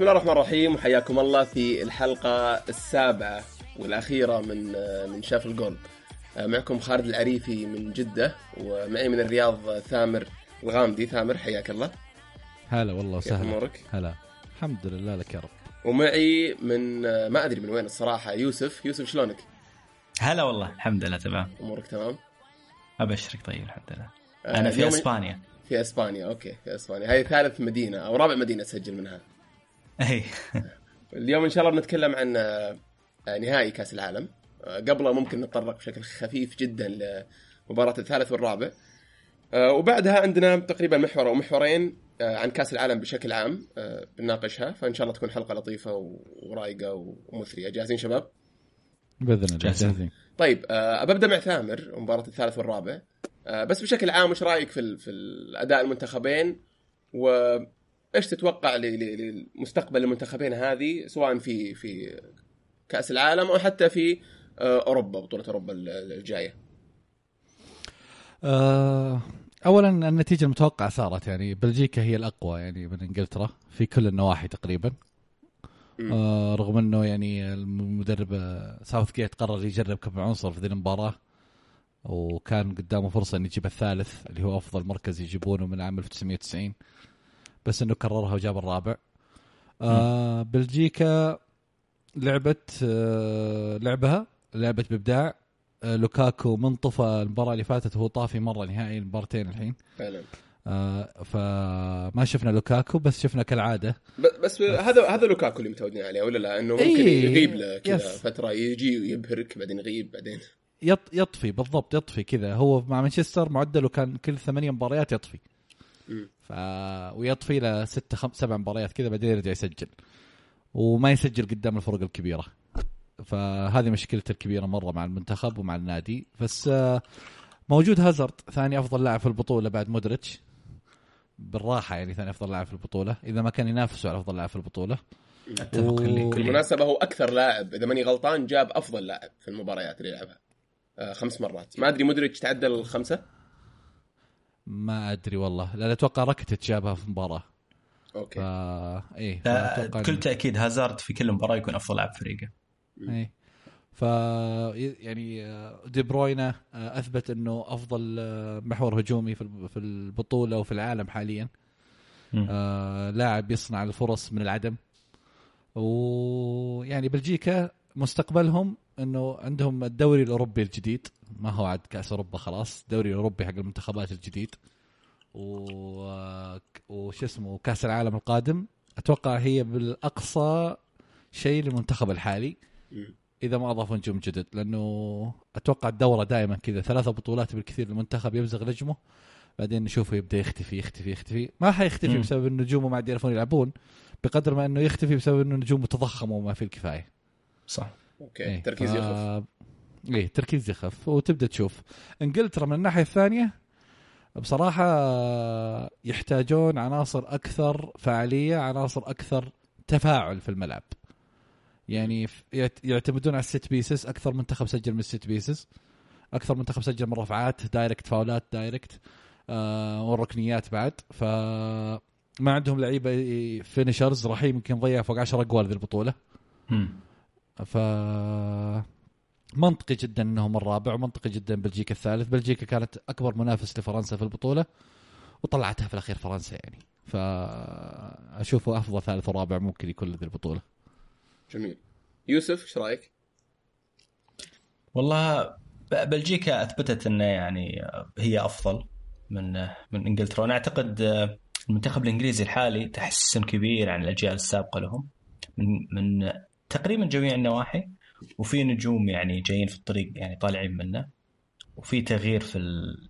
بسم الله الرحمن الرحيم وحياكم الله في الحلقة السابعة والأخيرة من من شاف الجولد معكم خالد العريفي من جدة ومعي من الرياض ثامر الغامدي. ثامر حياك الله. هلا والله وسهلا. أمورك؟ هلا. الحمد لله لك يا رب. ومعي من ما أدري من وين الصراحة يوسف. يوسف شلونك؟ هلا والله الحمد لله تمام. أمورك تمام؟ أبشرك طيب الحمد لله. آه، أنا في إسبانيا. في إسبانيا أوكي في إسبانيا. هاي ثالث مدينة أو رابع مدينة تسجل منها. أي. اليوم إن شاء الله بنتكلم عن آه، نهائي كأس العالم. آه، قبله ممكن نتطرق بشكل خفيف جدا لمباراة الثالث والرابع. آه، وبعدها عندنا تقريبا محور أو محورين عن كأس العالم بشكل عام بنناقشها. فإن شاء الله تكون حلقة لطيفة و- ورايقة ومثرية. جاهزين شباب؟ بإذن الله جاهزين. طيب ببدا مع ثامر مباراة الثالث والرابع. بس بشكل عام وش رأيك في ال- في الأداء المنتخبين؟ وايش تتوقع لمستقبل المنتخبين هذه سواء في في كأس العالم أو حتى في آه، أوروبا بطولة أوروبا ال- الجاية؟ آه اولا النتيجة المتوقعة صارت يعني بلجيكا هي الأقوى يعني من إنجلترا في كل النواحي تقريبا. آه رغم إنه يعني المدرب آه، ساوث جيت قرر يجرب كم عنصر في ذي المباراة وكان قدامه فرصة انه يجيب الثالث اللي هو أفضل مركز يجيبونه من عام 1990 بس إنه كررها وجاب الرابع. آه بلجيكا لعبت آه لعبها لعبت بإبداع. آه لوكاكو منطفى المباراة اللي فاتت وهو طافي مرة نهائي المبارتين الحين. فعلا. آه فما شفنا لوكاكو بس شفنا كالعادة. ب- بس هذا هذا لوكاكو اللي متعودين عليه ولا لا؟ إنه ممكن إيه، يغيب له كذا يس. فترة يجي ويبهرك بعدين يغيب بعدين. يط يطفي بالضبط يطفي كذا. هو مع مانشستر معدله كان كل ثمانية مباريات يطفي. ف ويطفي له ستة خم... سبع مباريات كذا بعدين يرجع يسجل. وما يسجل قدام الفرق الكبيرة. فهذه مشكلته الكبيرة مرة مع المنتخب ومع النادي. بس آه، موجود هازارد ثاني أفضل لاعب في البطولة بعد مودريتش. بالراحة يعني ثاني أفضل لاعب في البطولة. إذا ما كان ينافسه على أفضل لاعب في البطولة. أتفق و- بالمناسبة هو أكثر لاعب إذا ماني غلطان جاب أفضل لاعب في المباريات اللي لعبها آه خمس مرات. ما أدري مودريتش تعدى الخمسة؟ ما أدري والله. لا أتوقع راكيتيتش جابها في مباراة. okay. فا إيه بكل تأكيد هازارد في كل مباراة يكون أفضل لاعب فريقه. إيه. ف يعني آه، دي بروينا آه، أثبت إنه أفضل آه، محور هجومي في الب- في البطولة وفي العالم حاليا. آه، لاعب يصنع الفرص من العدم. ويعني بلجيكا مستقبلهم إنه عندهم الدوري الأوروبي الجديد. ما هو عاد كأس أوروبا خلاص الدوري الأوروبي حق المنتخبات الجديد. و وش اسمه كأس العالم القادم. أتوقع هي بالأقصى شيء للمنتخب الحالي. إذا ما اضافوا نجوم جدد لأنه أتوقع الدورة دائما كذا ثلاثة بطولات بالكثير المنتخب يبزغ نجمه. بعدين نشوفه يبدأ يختفي يختفي يختفي. ما حيختفي مم. بسبب إنه نجومه ما عاد يعرفون يلعبون بقدر ما إنه يختفي بسبب إنه نجومه تضخموا وما في الكفاية. صح. okay. إيه، تركيز ف- يخف. إيه تركيز يخف. وتبدأ تشوف. إنجلترا من الناحية الثانية بصراحة يحتاجون عناصر أكثر فعالية عناصر أكثر تفاعل في الملعب. يعني يعتمدون على ال set pieces أكثر منتخب سجل من ال set pieces أكثر منتخب سجل من رفعات direct فاولات direct آه والركنيات بعد. ف ما عندهم لعيبة finishers رحيم يمكن ضيع فوق 10 اجوال ذي البطولة. ف منطقي جدا انهم الرابع ومنطقي جدا بلجيكا الثالث. بلجيكا كانت أكبر منافس لفرنسا في البطولة وطلعتها في الأخير فرنسا يعني. فأشوفه أفضل ثالث ورابع ممكن يكون لذي البطولة. جميل. يوسف إيش رأيك؟ والله بلجيكا أثبتت إنه يعني هي أفضل من من إنجلترا. وأنا أعتقد المنتخب الإنجليزي الحالي تحسن كبير عن الأجيال السابقة لهم من من تقريبا جميع النواحي. وفي نجوم يعني جايين في الطريق يعني طالعين منه وفي تغيير في ال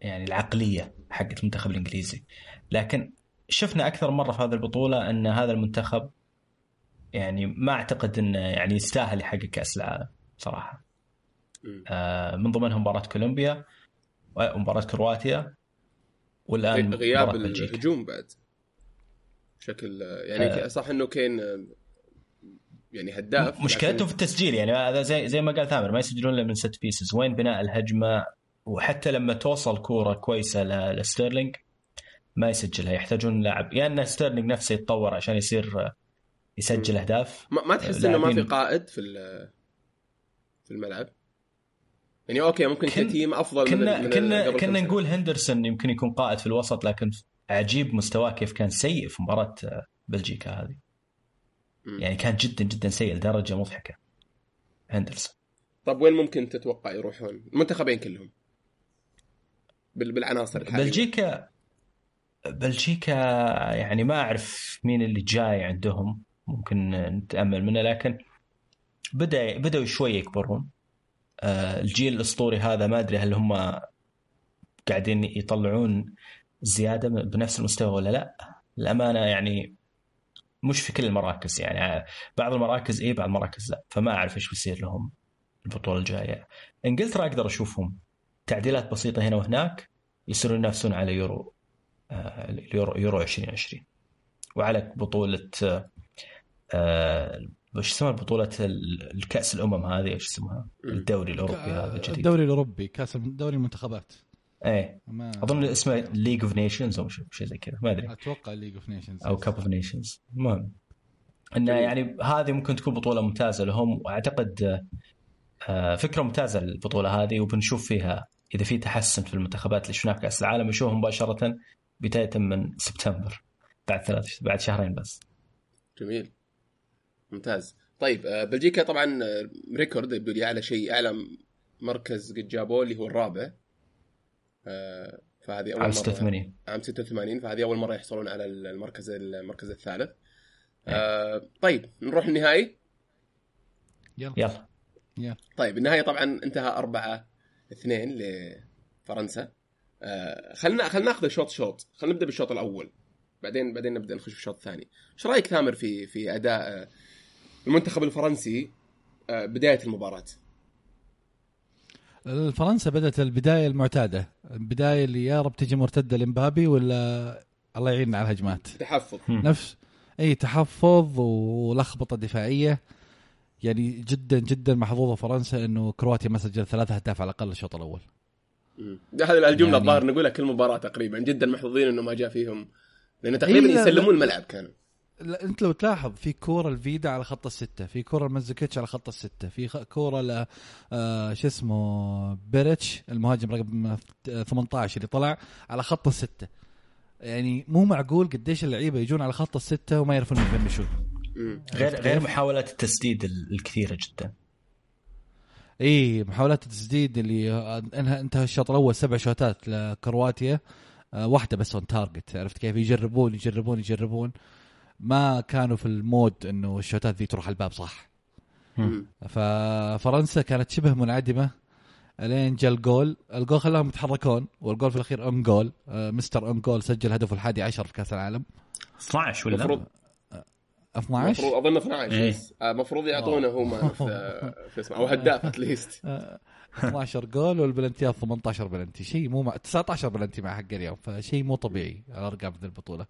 يعني العقلية حقت المنتخب الإنجليزي لكن شفنا أكثر مرة في هذه البطولة أن هذا المنتخب يعني ما أعتقد أنه يعني يستاهل يحقق كأس العالم صراحة. آه، من ضمنهم مباراة كولومبيا ومباراة كرواتيا والآن غياب. الهجوم بعد بشكل يعني آه. صح إنه كين يعني هداف مشكلتهم في التسجيل يعني هذا زي زي ما قال ثامر ما يسجلون إلا من ست بيسز وين بناء الهجمة؟ وحتى لما توصل كورة كويسة لستيرلينج ما يسجلها. يحتاجون لاعب. يا إن ستيرلينج نفسه يتطور عشان يصير يسجل أهداف. ما, ما تحس إنه ما في قائد في في الملعب؟ يعني okay ممكن كن- ك team أفضل من كنا من كنا كم كنا. نقول هندرسون يمكن يكون قائد في الوسط لكن عجيب مستواه كيف كان سيء في مباراة آه، بلجيكا هذه. يعني كان جدا جدا سيء لدرجة مضحكة. هندرسون طب وين ممكن تتوقع يروحون؟ المنتخبين كلهم. بال- بالعناصر الحالية. بلجيكا بلجيكا يعني ما أعرف مين اللي جاي عندهم. ممكن نتأمل منه لكن بدأ بدأوا شوي يكبرون. آه، الجيل الأسطوري هذا ما أدري هل هم قاعدين يطلعون زيادة بنفس المستوى ولا لا. الامانه يعني مش في كل المراكز يعني بعض المراكز إيه بعض المراكز لا. فما أعرف إيش بيصير لهم البطولة الجاية. إنجلترا أقدر أشوفهم تعديلات بسيطة هنا وهناك يصيرون ينافسون على يورو آه، اليورو يورو 2020 وعلى بطولة آه، آه، وش اسمها بطولة ال- الكأس الأمم هذه إيش اسمها؟ الدوري الأوروبي هذا الجديد الدوري الأوروبي كأس دوري المنتخبات. إيه. ما أظن اسمه League of Nations أو شيء زي كذا ما أدري. أتوقع League of Nations أو Cup of Nations المهم. إنه. يعني هذه ممكن تكون بطولة ممتازة لهم وأعتقد آه، فكرة ممتازة البطولة هذه وبنشوف فيها إذا في تحسن في المنتخبات اللي شفناها في كاس العالم نشوفها مباشرة بداية من سبتمبر بعد ثلاث بعد شهرين بس. جميل. ممتاز. طيب آه، بلجيكا طبعا آه، ريكورد يبدو لي أعلى شيء أعلى مركز قد جابوه اللي هو الرابع. فهذه أول عام مرة. 86 عام 86 فهذه أول مرة يحصلون على المركز المركز الثالث. آه، طيب نروح النهائي؟ يلا. يلا. طيب النهائي طبعا انتهى 4 2 لفرنسا. آه، خلنا خلنا ناخذ شوط شوط خلينا نبدأ بالشوط الأول. بعدين بعدين نبدأ نخش في الشوط الثاني إيش رأيك ثامر في في أداء آه، المنتخب الفرنسي آه، بداية المباراة؟ فرنسا بدأت البداية المعتادة. البداية اللي يا رب تجي مرتدة لمبابي ولا الله يعيننا على الهجمات. تحفظ. نفس إي تحفظ ولخبطة دفاعية. يعني جدا جدا محظوظة فرنسا إنه كرواتيا ما سجل ثلاثة اهداف على الأقل الشوط الأول. هذه الجملة يعني- الظاهر نقولها كل مباراة تقريبا جدا محظوظين إنه ما جاء فيهم لأن تقريبا إيه، يسلمون الملعب كانوا. انت لو تلاحظ في كورة الفيدا على خط الستة في كورة المزكيتش على خط الستة في كورة ل آه شو اسمه بيرتش المهاجم رقم 18 اللي طلع على خط الستة. يعني مو معقول قديش اللعيبة يجون على خط الستة وما يعرفون يفنشون. غير غير؟ محاولات التسديد ال- الكثيرة جدا. إي محاولات التسديد اللي انها إنتهى الشوط الأول سبع شوتات لكرواتيا آه، واحدة بس on target عرفت كيف؟ يجربون يجربون يجربون. ما كانوا في ال mood إنه الشوتات ذي تروح الباب صح. ففرنسا كانت شبه منعدمة. إلين جاء الجول. الجول خلاهم يتحركون والجول في الأخير ام جول آه، mister own goal سجل هدفه الحادي عشر في كأس العالم. 12 ولا المفروض 12 المفروض أظن 12 إيه. بس آه، المفروض يعطونه هو ما في اسمه أو هداف at least آه، 12 جول والبلنتيات 18 بلنتي. شيء مو مع 19 بلنتي مع حق اليوم فشيء مو طبيعي الأرقام ذي البطولة.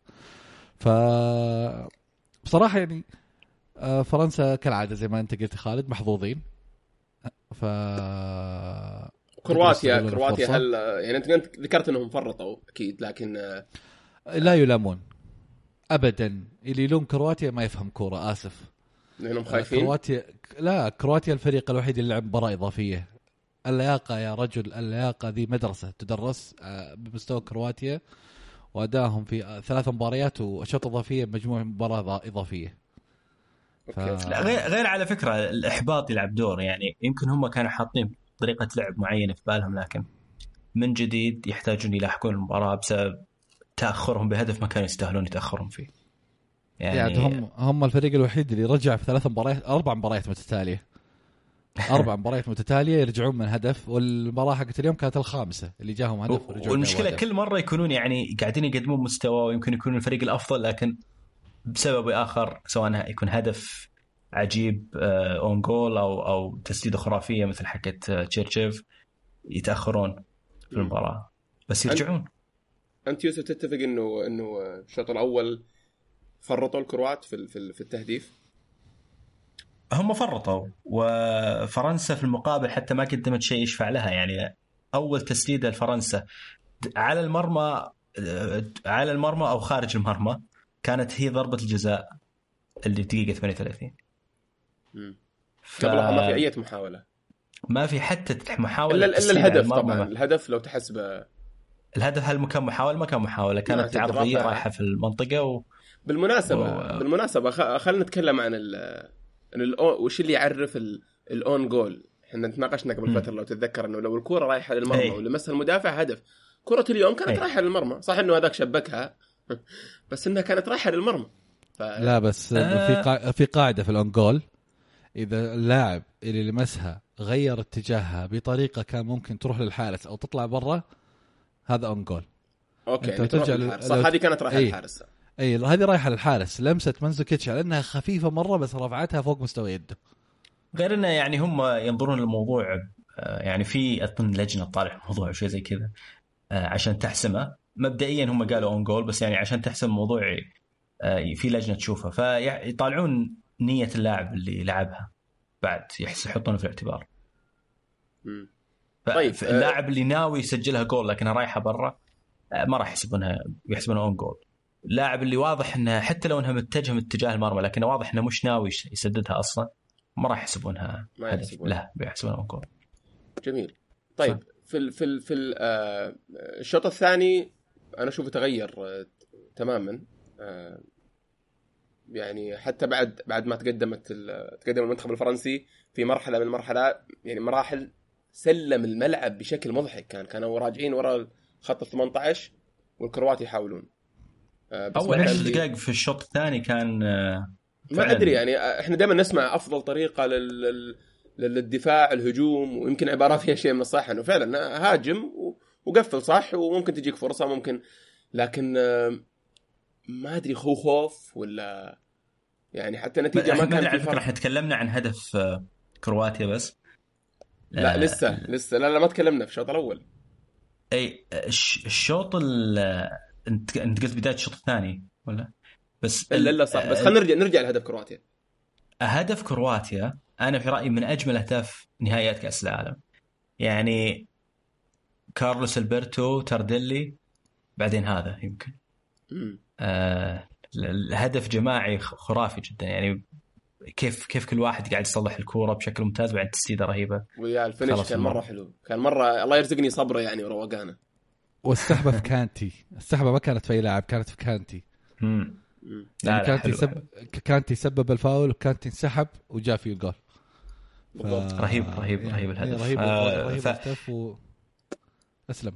ف بصراحة يعني آه، فرنسا كالعادة زي ما انت قلت خالد محظوظين. ف كرواتيا كرواتيا. هل يعني أنت ذكرت إنهم فرطوا أكيد لكن آه، لا يلامون. ابدا. اللي يلوم كرواتيا ما يفهم كورة آسف. لأنهم خايفين؟ كرواتيا لا كرواتيا الفريق الوحيد اللي لعب مباراة إضافية. اللياقة يا رجل اللياقة ذي مدرسة تدرس آه، بمستوى كرواتيا. وادائهم في ثلاث مباريات واشواط إضافية مجموع مباراة إضافية. ف... لا غير غير على فكرة الإحباط يلعب دور. يعني يمكن هم كانوا حاطين طريقة لعب معينة في بالهم لكن من جديد يحتاجون يلاحقون المباراة بسبب تأخرهم بهدف ما كانوا يستاهلون يتأخرون فيه. يعني, يعني, هم هم الفريق الوحيد اللي رجع في ثلاث مباريات أربع مباريات متتالية. أربع مباريات متتالية يرجعون من هدف والمباراة حقت اليوم كانت الخامسة اللي جاهم هدف ورجعوا والمشكلة. كل مرة يكونون يعني قاعدين يقدمون مستوى ويمكن يكونون الفريق الأفضل لكن بسبب آخر سواء يكون هدف عجيب آه، own goal أو أو تسديده خرافية مثل حقت آه، تشيريشيف يتأخرون في المباراة. بس يرجعون. أنت يوسف تتفق انه إنه الشوط الأول فرطوا الكروات في في التهديف؟ هم فرطوا وفرنسا في المقابل حتى ما قدمت شيء يشفع لها يعني أول تسديده لفرنسا على المرمى على المرمى أو خارج المرمى كانت هي ضربة الجزاء اللي دقيقة 38 مم. ف... قبلها ما في أي محاولة ما في حتى محاولة إلا على الهدف. طبعا الهدف لو تحسبه الهدف هل كان محاولة ما كان محاولة كانت عرضية. رايحة في المنطقة و... بالمناسبة و- بالمناسبة. خلينا نتكلم عن ال... الأو... وش اللي يعرف ال... الأون جول إحنا تناقشنا قبل. فترة لو تتذكر إنه لو الكورة رايحة للمرمى أي. ولمسها المدافع هدف كرة اليوم كانت أي. رايحة للمرمى صح إنه هذاك شبكها بس إنها كانت رايحة للمرمى ف... لا بس آه. في قا... في قاعدة في ال own goal إذا اللاعب اللي لمسها غير اتجاهها بطريقة كان ممكن تروح للحارس أو تطلع برا هذا own goal okay أنت يعني ترجع للحارس. ل- صح هذه كانت رايحة أي. للحارس اي هذه رايحة للحارس. لمسه ماندزوكيتش على إنها خفيفة مرة بس رفعتها فوق مستوى يده. غير إنه يعني هم ينظرون للموضوع آه، يعني في أظن لجنة طالع الموضوع شيء زي كذا آه، عشان تحسمه. مبدئيا هم قالوا own goal بس يعني عشان تحسم الموضوع آه، في لجنة تشوفها. فيطالعون نية اللاعب اللي لعبها بعد يحس يحطونه في الاعتبار. طيب، اللاعب اللي ناوي يسجلها جول لكنها رايحة برا ما راح يحسبونها يحسبونها own goal اللاعب اللي واضح إنه حتى لو إنها متجهة من اتجاه المرمى لكنه واضح إنه مش ناوي يسددها أصلا ما راح يحسبونها ما يحسبونها. لا بيحسبونها جول جميل. طيب في ال في ال في ال آه، الشوط الثاني أنا أشوفه تغير آه، تماما. آه، يعني حتى بعد بعد ما تقدمت تقدم المنتخب الفرنسي في مرحلة من المرحلات يعني مراحل سلم الملعب بشكل مضحك. كان كانوا راجعين ورا خط ال 18 والكروات يحاولون. أول ما كان عشر دقائق في الشوط الثاني كان آه، ما. أدري يعني إحنا دائما نسمع أفضل طريقة لل... لل... للدفاع الهجوم ويمكن عباره فيها شيء من الصح إنه فعلا هاجم. وقفل صح وممكن تجيك فرصة ممكن. لكن آه، ما أدري هو خوف ولا يعني حتى نتيجة ما كان على فكرة إحنا تكلمنا عن هدف آه، كرواتيا بس. لا آه، لسه لسه. لا لا ما تكلمنا في الشوط الأول. إي الش- الشوط ال- انت انت قلت بداية الشوط الثاني ولا؟ بس الا الا صح. بس خلينا نرجع نرجع لهدف كرواتيا. هدف كرواتيا أنا في رأيي من أجمل أهداف نهائيات كأس العالم. يعني كارلوس ألبرتو تارديلي بعدين هذا يمكن. آه الهدف جماعي خرافي جدا. يعني كيف كيف كل واحد قاعد يصلح الكورة بشكل ممتاز بعد تسديدة رهيبة. ويا ال finish كان. مرة حلو. كان مره الله يرزقني صبره يعني وروقانه والسحبة في كانتي السحبة ما كانت في أي لاعب كانت في كانتي مم. مم. لا يعني لا كانتي. سب... كانتي سبب الفاول وكانتي انسحب وجاء فيه الجول بالضبط. رهيب- رهيب- يعني رهيب الهدف. رهيب آه، رهيب ف- و... أسلم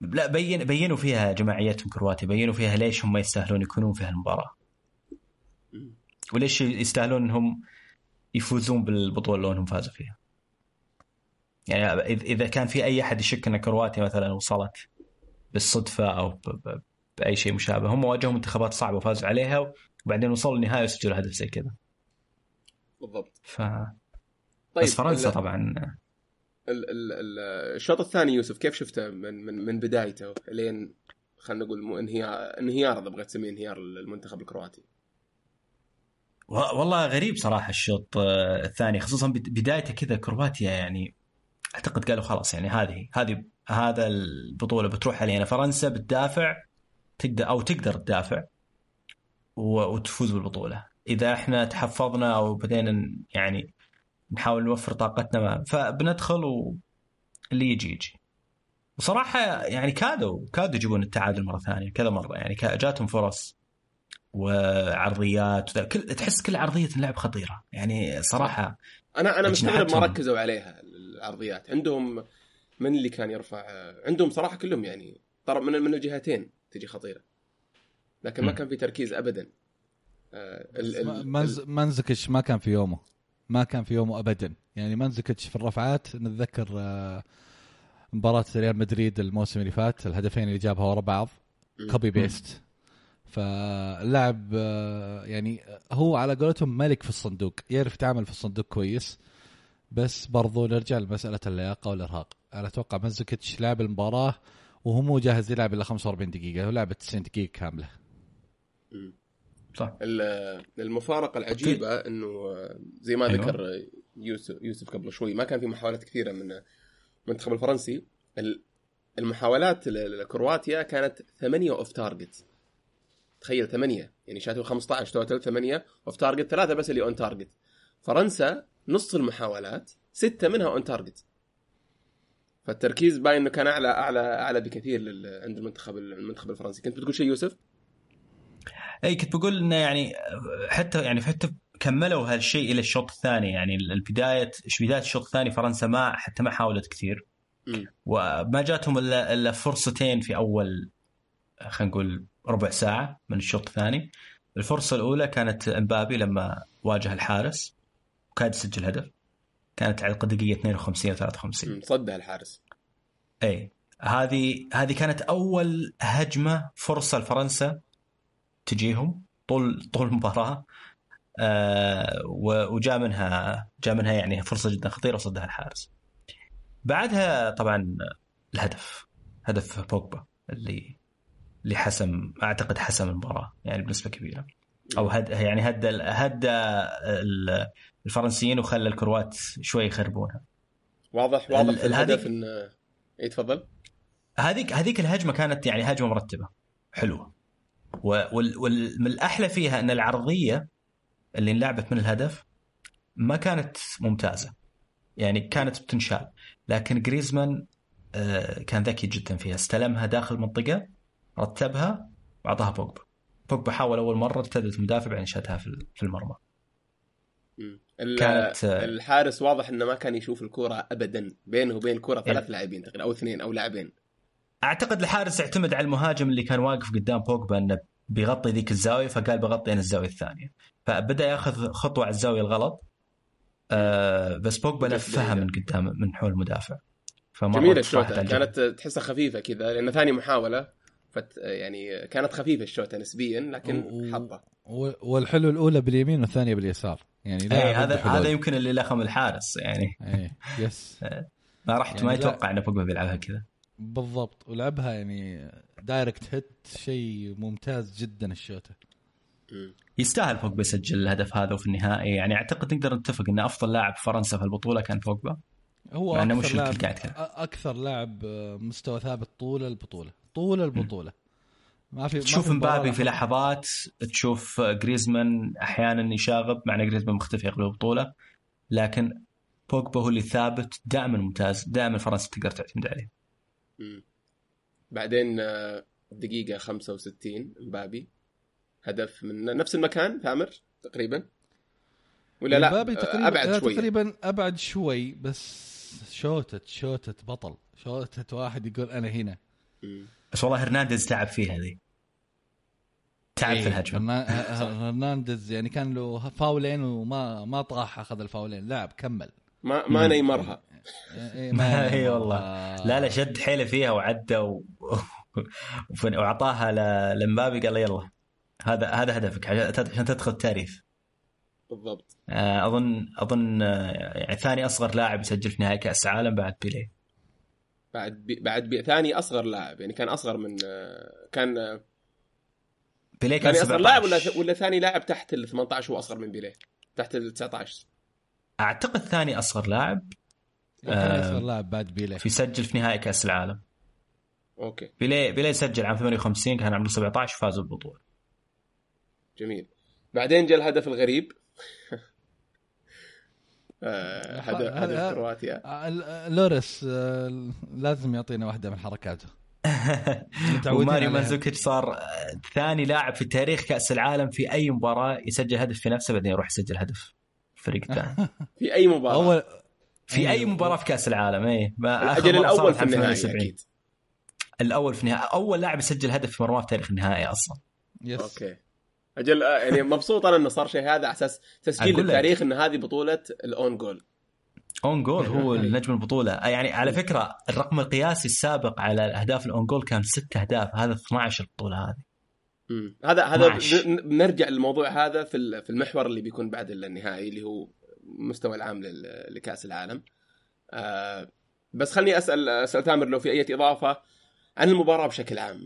لا بين بينوا فيها جماعيتهم كرواتيا بينوا فيها ليش هم يستاهلون يكونون في هالمباراة. وليش يستاهلون انهم يفوزون بالبطولة اللي هم فازوا فيها يعني اذا كان في أي أحد يشك ان كرواتيا مثلا وصلت بالصدفة أو بأي شيء مشابه. هم واجهوا منتخبات صعبة وفازوا عليها وبعدين وصلوا النهايه وسجلوا هدف زي كذا. بالضبط. ف طيب بس فرنسا ال- طبعا. ال- ال- ال- الشوط الثاني يوسف كيف شفته من من من بدايته؟ لين خلينا نقول مو انهيار انهيار إذا بغيت تسميه انهيار المنتخب الكرواتي. والله غريب صراحة الشوط آه، الثاني خصوصا بد- بدايته كذا كرواتيا يعني أعتقد قالوا خلاص يعني هذه هذه هذا البطولة بتروح علينا. فرنسا بتدافع تقدر أو تقدر تدافع وتفوز بالبطولة. إذا إحنا تحفظنا أو بدينا يعني نحاول نوفر طاقتنا ما فبندخل واللي يجي يجي. وصراحة يعني كادوا كادوا يجيبون التعادل مرة ثانية كذا مرة. يعني جاتهم فرص وعرضيات وذا. كل تحس كل عرضية لعب خطيرة. يعني صراحة أنا أنا مستغرب ما. ركزوا عليها. العرضيات عندهم من اللي كان يرفع عندهم صراحة كلهم يعني ترى من من الجهتين تجي خطيرة. لكن ما. كان في تركيز ابدا. آه، منز... منزكش ما كان في يومه. ما كان في يومه ابدا. يعني منزكش في الرفعات نتذكر آه، مباراة ريال مدريد الموسم اللي فات الهدفين اللي جابها ورا بعض. copy paste فاللاعب آه، يعني هو على قولتهم ملك في الصندوق يعرف يتعامل في الصندوق كويس. بس برضو نرجع لمسألة اللياقة والإرهاق. أنا أتوقع مانزوكيتش لعب المباراة وهو مو جاهز يلعب إلا 45 دقيقة هو لعب 90 دقيقة كاملة. م. صح. ال- المفارقة العجيبة إنه زي ما أيوة. ذكر يوسف يوسف قبل شوي ما كان في محاولات كثيرة من المنتخب الفرنسي. ال- المحاولات لكرواتيا كانت ثمانية off target تخيل ثمانية يعني شاتوا 15 total ثمانية off target ثلاثة بس اللي on target فرنسا نص المحاولات ستة منها on target فالتركيز باين إنه كان اعلى اعلى أعلى بكثير لل- عند المنتخب المنتخب الفرنسي. كنت بتقول شيء يوسف؟ اي كنت بقول إنه يعني حتى يعني حتى كملوا هالشيء إلى الشوط الثاني. يعني البدايه بداية الشوط الثاني فرنسا ما حتى ما حاولت كثير. مم. وما جاتهم الا إلا فرصتين في أول خلينا نقول ربع ساعة من الشوط الثاني. الفرصة الأولى كانت إمبابي لما واجه الحارس. وكاد يسجل هدف. كانت على الدقيقه 52 أو 53 مم. صدها الحارس. اي هذه هذه كانت أول هجمة فرصة لفرنسا تجيهم طول طول المباراة. آه وجاء منها جاء منها يعني فرصة جدا خطيرة وصدها الحارس. بعدها طبعا الهدف هدف بوجبا اللي اللي حسم أعتقد حسم المباراة يعني بنسبة كبيرة. أو هد يعني هدى هدى الفرنسيين وخلى الكروات شوي يخربونها. واضح واضح الهدف ان اي تفضل. هذيك هذيك الهجمة كانت يعني هجمة مرتبة حلوة. وال وال من الأحلى فيها أن العرضية اللي انلعبت من الهدف ما كانت ممتازة. يعني كانت بتنشال. لكن جريزمان آه، كان ذكي جدا فيها. استلمها داخل المنطقة رتبها واعطاها بوجبا. بوجبا حاول أول مرة ارتدت المدافع بعدين شاتها في المرمى. كانت- الحارس واضح إنه ما كان يشوف الكورة ابدا بينه وبين الكورة ثلاث لاعبين تقريبا أو اثنين أو لاعبين. أعتقد الحارس اعتمد على المهاجم اللي كان واقف قدام بوجبا إنه بيغطي ذيك الزاوية فقال بغطي أنا الزاوية الثانية. فبدأ يأخذ خطوة على الزاوية الغلط. آه بس بوجبا لفها. من قدام من حول المدافع. على الشوطه الجبهة. كانت تحسها خفيفة كذا لأن ثاني محاولة. فت يعني كانت خفيفة الشوطه نسبيا لكن و- حطة. و- والحلو الأولى باليمين والثانية باليسار. يعني اي لاعب إيه، هذا. هذا يمكن اللي لخم الحارس يعني. اي Yes. ما رحت يعني ما لا. يتوقع إن بوجبا بيلعبها كذا. بالضبط. ولعبها يعني direct hit شيء ممتاز جدا الشوطه. يستاهل بوجبا يسجل الهدف هذا وفي النهائي. يعني أعتقد نقدر نتفق إن أفضل لاعب فرنسا في البطولة كان بوجبا. هو أكثر لاعب أكثر لاعب آه، مستوى ثابت طول البطولة. طول البطولة. ما في تشوف مبابي في لحظات تشوف جريزمان أحيانا يشاغب مع إن جريزمان مختفي اغلب البطولة لكن بوجبا هو اللي ثابت دائما ممتاز دائما فرنسا تقدر تعتمد عليه. مم. بعدين آه، دقيقة 65 مبابي هدف من نفس المكان ثامر تقريبا؟ ولا لا؟ مبابي آه، تقريبا أبعد لا، شوي. تقريبا أبعد شوي بس شوتت شوتت بطل. شوتت واحد يقول أنا هنا. مم. بس والله هرنانديز تعب فيها ذي. تعب في إيه، الهجمة. هرنانديز يعني كان له فاولين وما ما طاح أخذ الفاولين. لعب كمل. ما ما مم. نيمرها إيه، اي مرة. والله. لا لا شد حيله فيها وعدى و... وأعطاها ل... لمبابي قال له يلا هذا هذا هدفك عشان عشان تدخل التاريخ. بالضبط. آه، اظن أظن آه، يعني ثاني أصغر لاعب يسجل في نهائي كأس العالم بعد بيليه. بعد بي بعد بي ثاني أصغر لاعب. يعني كان أصغر من آه، كان آه، بيليه كان ثاني أصغر لاعب ولا 17 ولا ثاني لاعب تحت ال 18 هو أصغر من بيليه تحت ال 19 أعتقد ثاني أصغر لاعب كان آه، يصير لاعب بعد بيليه. في سجل في نهائي كأس العالم. أوكي. بيليه بيليه سجل عام 58 كان عمره 17 وفازوا بالبطولة. جميل. بعدين جاء الهدف الغريب. آه، هدف هذا- هدف كرواتيا آه، لوريس آه، لازم يعطينا واحدة من حركاته. وماريو. مانزوكيتش صار آه، ثاني لاعب في تاريخ كأس العالم في أي مباراة يسجل هدف في نفسه بعدين يروح يسجل هدف في الفريق الثاني في أي مباراة؟ اول في أي أيوه. مباراة في كأس العالم اي الأجل مرة الأول في النهائي 78. أكيد. الأول في النهائي. أول لاعب يسجل هدف في مرماة في تاريخ النهائي أصلا. yes okay. أجل آه، يعني مبسوط أنا إنه صار شيء هذا على أساس تسجيل. للتاريخ إن هذه بطولة ال own goal own goal هو أيوه. نجم البطولة يعني على فكرة الرقم القياسي السابق على الاهداف ال own goal كان ست أهداف هذا 12 البطولة هذه مم. هذا هذا 12. ن- بنرجع للموضوع هذا في في المحور اللي بيكون بعد النهائي اللي هو مستوى العام لكأس العالم آه بس خلني أسأل أسأل ثامر لو في أي إضافة عن المباراة بشكل عام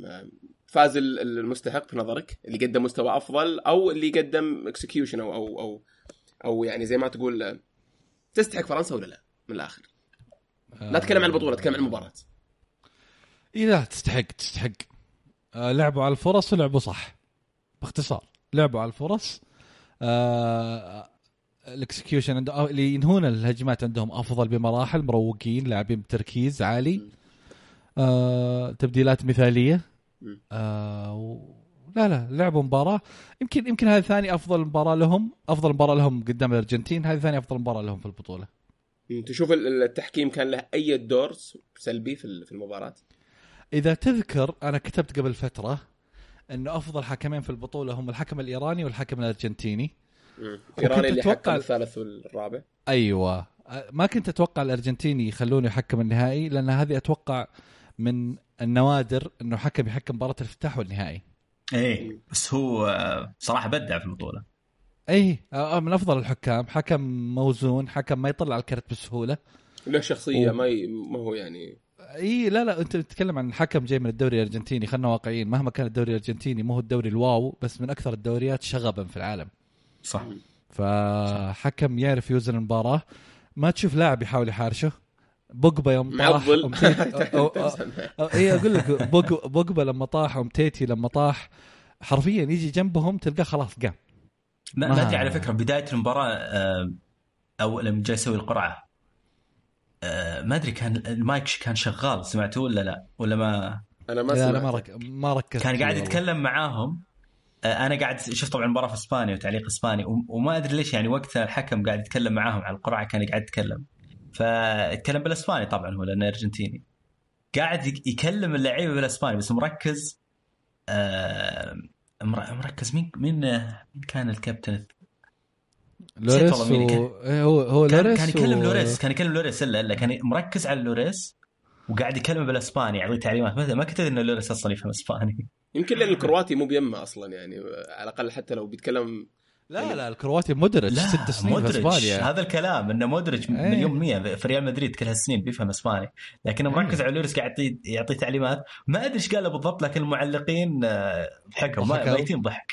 فاز ال- المستحق في نظرك اللي قدم مستوى أفضل أو اللي قدم execution أو أو أو أو يعني زي ما تقول آه، تستحق فرنسا ولا لا؟ من الآخر. لا تتكلم عن البطولة تتكلم عن المباراة. اي لا تستحق تستحق. آه، لعبوا على الفرص ولعبوا صح. باختصار لعبوا على الفرص. آه الاكسكيوشن عنده آه، اللي ينهون الهجمات عندهم أفضل بمراحل مروقين لاعبين بتركيز عالي. آه تبديلات مثالية. آه و... لا لا لعبوا مباراة. يمكن يمكن هذه ثاني أفضل مباراة لهم أفضل مباراة لهم قدام الأرجنتين. هذه ثاني أفضل مباراة لهم في البطولة. تشوف ال- التحكيم كان له أي دور سلبي في ال- في المباراة؟ إذا تذكر أنا كتبت قبل فترة انه أفضل حكمين في البطولة هم الحكم الإيراني والحكم الأرجنتيني. الايراني اللي أتوقع- حكم الثالث والرابع. أيوه. ما كنت أتوقع الارجنتيني يخلونه يحكم النهائي لأن هذه أتوقع من النوادر إنه حكم يحكم مباراة الافتتاح والنهائي. إيه بس هو آه، صراحة بدع في البطولة. اي آه، من أفضل الحكام. حكم موزون حكم ما يطلع الكرت بسهولة. له شخصية و- ما ي... ما هو يعني. اي لا لا أنت بتتكلم عن حكم جاي من الدوري الأرجنتيني. خلينا واقعيين. مهما كان الدوري الأرجنتيني مو هو الدوري الواو بس من أكثر الدوريات شغبا في العالم. صح. فحكم يعرف يوزن المباراة. ما تشوف لاعب يحاول يحارشه. بوجبا يوم طاح معضل اي أقول لك بوج- بوجبا لما طاح ومتيتي لما طاح حرفيا يجي جنبهم تلقاه خلاص قام. ما ما- ادري على فكرة بداية المباراة آه، أو لما جاي يسوي القرعة آه، ما أدري كان المايك كان شغال سمعتوه ولا لا؟ ولا ما؟ أنا ما لا سمعت. ما رك... ما ركزت كان قاعد. يتكلم معاهم. آه، أنا قاعد شفت طبعا المباراة في إسبانيا وتعليق إسباني وم- وما أدري ليش يعني وقتها الحكم قاعد يتكلم معاهم على القرعة كان قاعد يتكلم. فيتكلم بالاسباني طبعا هو لأنه أرجنتيني. قاعد يك- يكلم اللعيبة بالاسباني بس مركز آه، مر- مركز مين مين مين كان الكابتن؟ لوريس و... إيه هو هو كان, لوريس كان يكلم و... لوريس كان يكلم لوريس إلا إلا كان مركز على لوريس وقاعد يكلمه بالاسباني يعطيه تعليمات. ما ما كنت أدري إن لوريس أصلا يفهم إسباني. يمكن لأن الكرواتي مو بيمه أصلا يعني على الأقل حتى لو بيتكلم لا لا الكرواتي مودريتش ست سنين في مودريتش إسبانيا. هذا الكلام إنه مودريتش إيه. مليون مية في ريال مدريد كل هالسنين بيفهم إسباني. لكنه مركز على لوريس قاعد يعطيه يعطيه تعليمات. ما أدري إيش قال له بالضبط لكن المعلقين آه، ضحكوا؟ ميتين ضحك.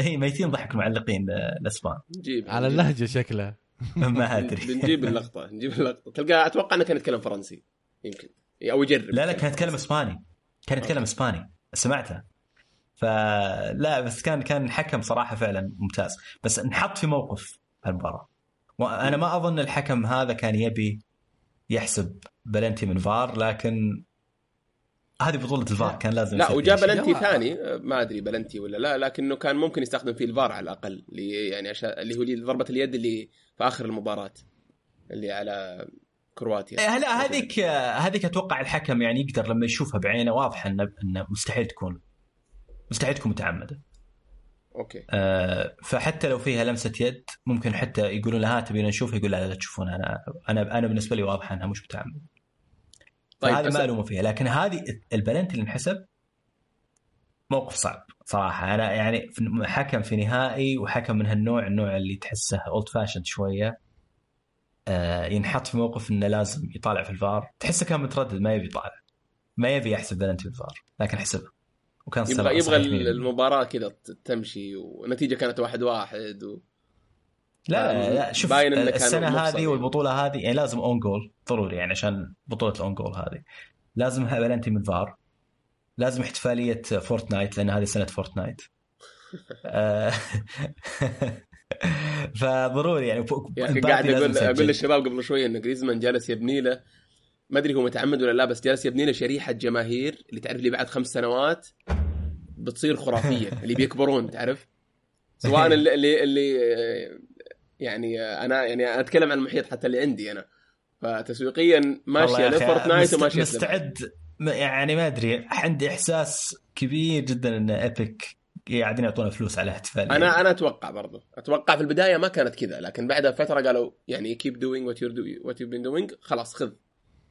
اي ميتين ضحك المعلقين آه، الإسبان. نجيب على نجيب. اللهجة شكله. ما أدري. بنجيب اللقطة نجيب اللقطة. تلقى أتوقع إنه كان يتكلم فرنسي يمكن. أو يجرب. لا لا كان يتكلم إسباني. كان يتكلم إسباني. سمعته. فلا بس كان كان حكم صراحة فعلا ممتاز. بس انحط في موقف المباراه وأنا ما أظن الحكم هذا كان يبي يحسب بلنتي من فار لكن هذه بطولة الفار كان لازم لا وجاب. بلنتي ثاني. ما أدري بلنتي ولا لا لكنه كان ممكن يستخدم فيه الفار على الأقل اللي يعني عشان اللي هو اللي ضربه اليد اللي في آخر المباراة اللي على كرواتيا. إيه، لا هذيك هذيك أتوقع الحكم يعني يقدر لما يشوفها بعينه واضح إنه إنه مستحيل تكون مستحيل تكون متعمدة. Okay. آه، فحتى لو فيها لمسة يد ممكن حتى يقولون لها تبينا نشوفها. يقول لا لا تشوفونها أنا أنا أنا بالنسبة لي واضحة أنها مش متعمدة. طيب هذه ما ألومه فيها. لكن هذه البلنتي اللي انحسب موقف صعب صراحة. أنا يعني في- حكم في نهائي وحكم من هالنوع النوع اللي تحسه old fashioned شوية. آه، ينحط في موقف إنه لازم يطالع في الفار. تحسه كان متردد ما يبي يطالع. ما يبي يحسب بلنتي بالفار لكن حسبها. وكان يبغى يبغى. المباراة كذا تمشي والنتيجه كانت واحد واحد و... لا آه، لا, لا شوف باين كان السنة هذه يعني. والبطولة هذه يعني لازم own goal ضروري يعني عشان بطولة ال own goal هذه لازم بلنتي من فار لازم احتفالية فورتنايت لأن هذه سنة فورتنايت آه، فضروري يعني فوق- يا أخي مبابي قاعد أقول. أقول للشباب قبل شوية إن جريزمان جالس يبني له ما أدري هو متعمد ولا لا بس جالس يبني له شريحة جماهير اللي تعرف لي بعد خمس سنوات بتصير خرافية اللي بيكبرون تعرف؟ سواء اللي اللي, اللي يعني أنا يعني أتكلم عن المحيط حتى اللي عندي أنا. فتسويقيا ماشية لفورتنايت وماشية. مستعد يعني ما أدري عندي إحساس كبير جدا إن إيبك قاعدين يعطونا فلوس على احتفالية. أنا أنا أتوقع برضو أتوقع في البداية ما كانت كذا لكن بعدها فترة قالوا يعني what you're doing what you've been doing خلاص خذ.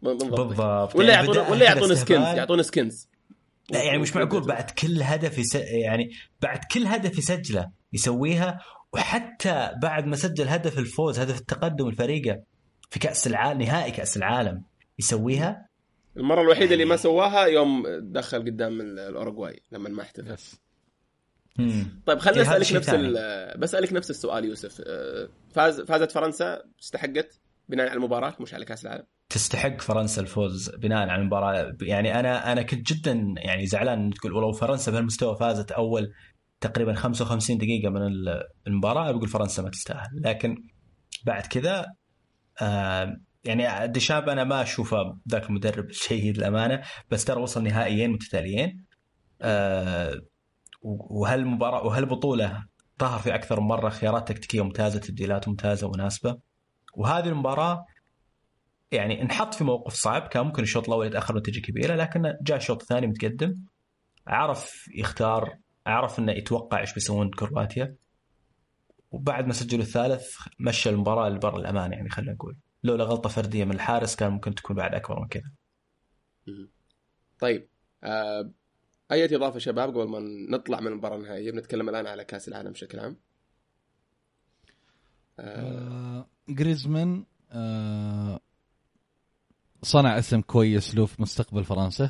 ضبطك. بالضبط. ولا يعني يعطون ولا يعطون skins. يعطون skins لا يعني مش معقول بعد كل هدف يس... يعني بعد كل هدف يسجله يسويها وحتى بعد ما سجل هدف الفوز هدف التقدم الفريقة في كأس العالم نهائي كأس العالم يسويها. المرة الوحيدة اللي ما سواها يوم دخل قدام ال- الأوروغواي لما ما احتفل. طيب خليني إيه، أسألك نفس ال- بسألك نفس السؤال يوسف. أه، فاز فازت فرنسا استحقت؟ بناء على المباراة مش على كأس العالم. تستحق فرنسا الفوز بناء على المباراة. يعني أنا أنا كنت جدا يعني زعلان إن تقول ولو فرنسا بهالمستوى فازت أول تقريبا 55 دقيقة من المباراة بقول فرنسا ما تستاهل. لكن بعد كذا آه يعني ديشاب أنا ما أشوفه ذاك المدرب الجيد للأمانة بس ترى وصل نهائيين متتاليين. آه وهالمباراة وهالبطولة ظهر في أكثر من مرة خيارات تكتيكية ممتازة تبديلات ممتازة ومناسبه وهذه المباراة يعني انحط في موقف صعب كان ممكن الشوط الأول يتأخر نتيجة كبيرة لكن جاء الشوط الثاني متقدم. عرف يختار عرف إنه يتوقع إيش بيسوون كرواتيا. وبعد ما سجلوا الثالث مشى المباراة لبر الأمان يعني خلينا نقول. لولا غلطة فردية من الحارس كان ممكن تكون بعد أكبر من كذا. طيب آه اي إضافة شباب قبل ما نطلع من المباراة النهائية؟ بنتكلم الآن على كأس العالم بشكل عام. آه جريزمان آه صنع اسم كويس له في مستقبل فرنسا.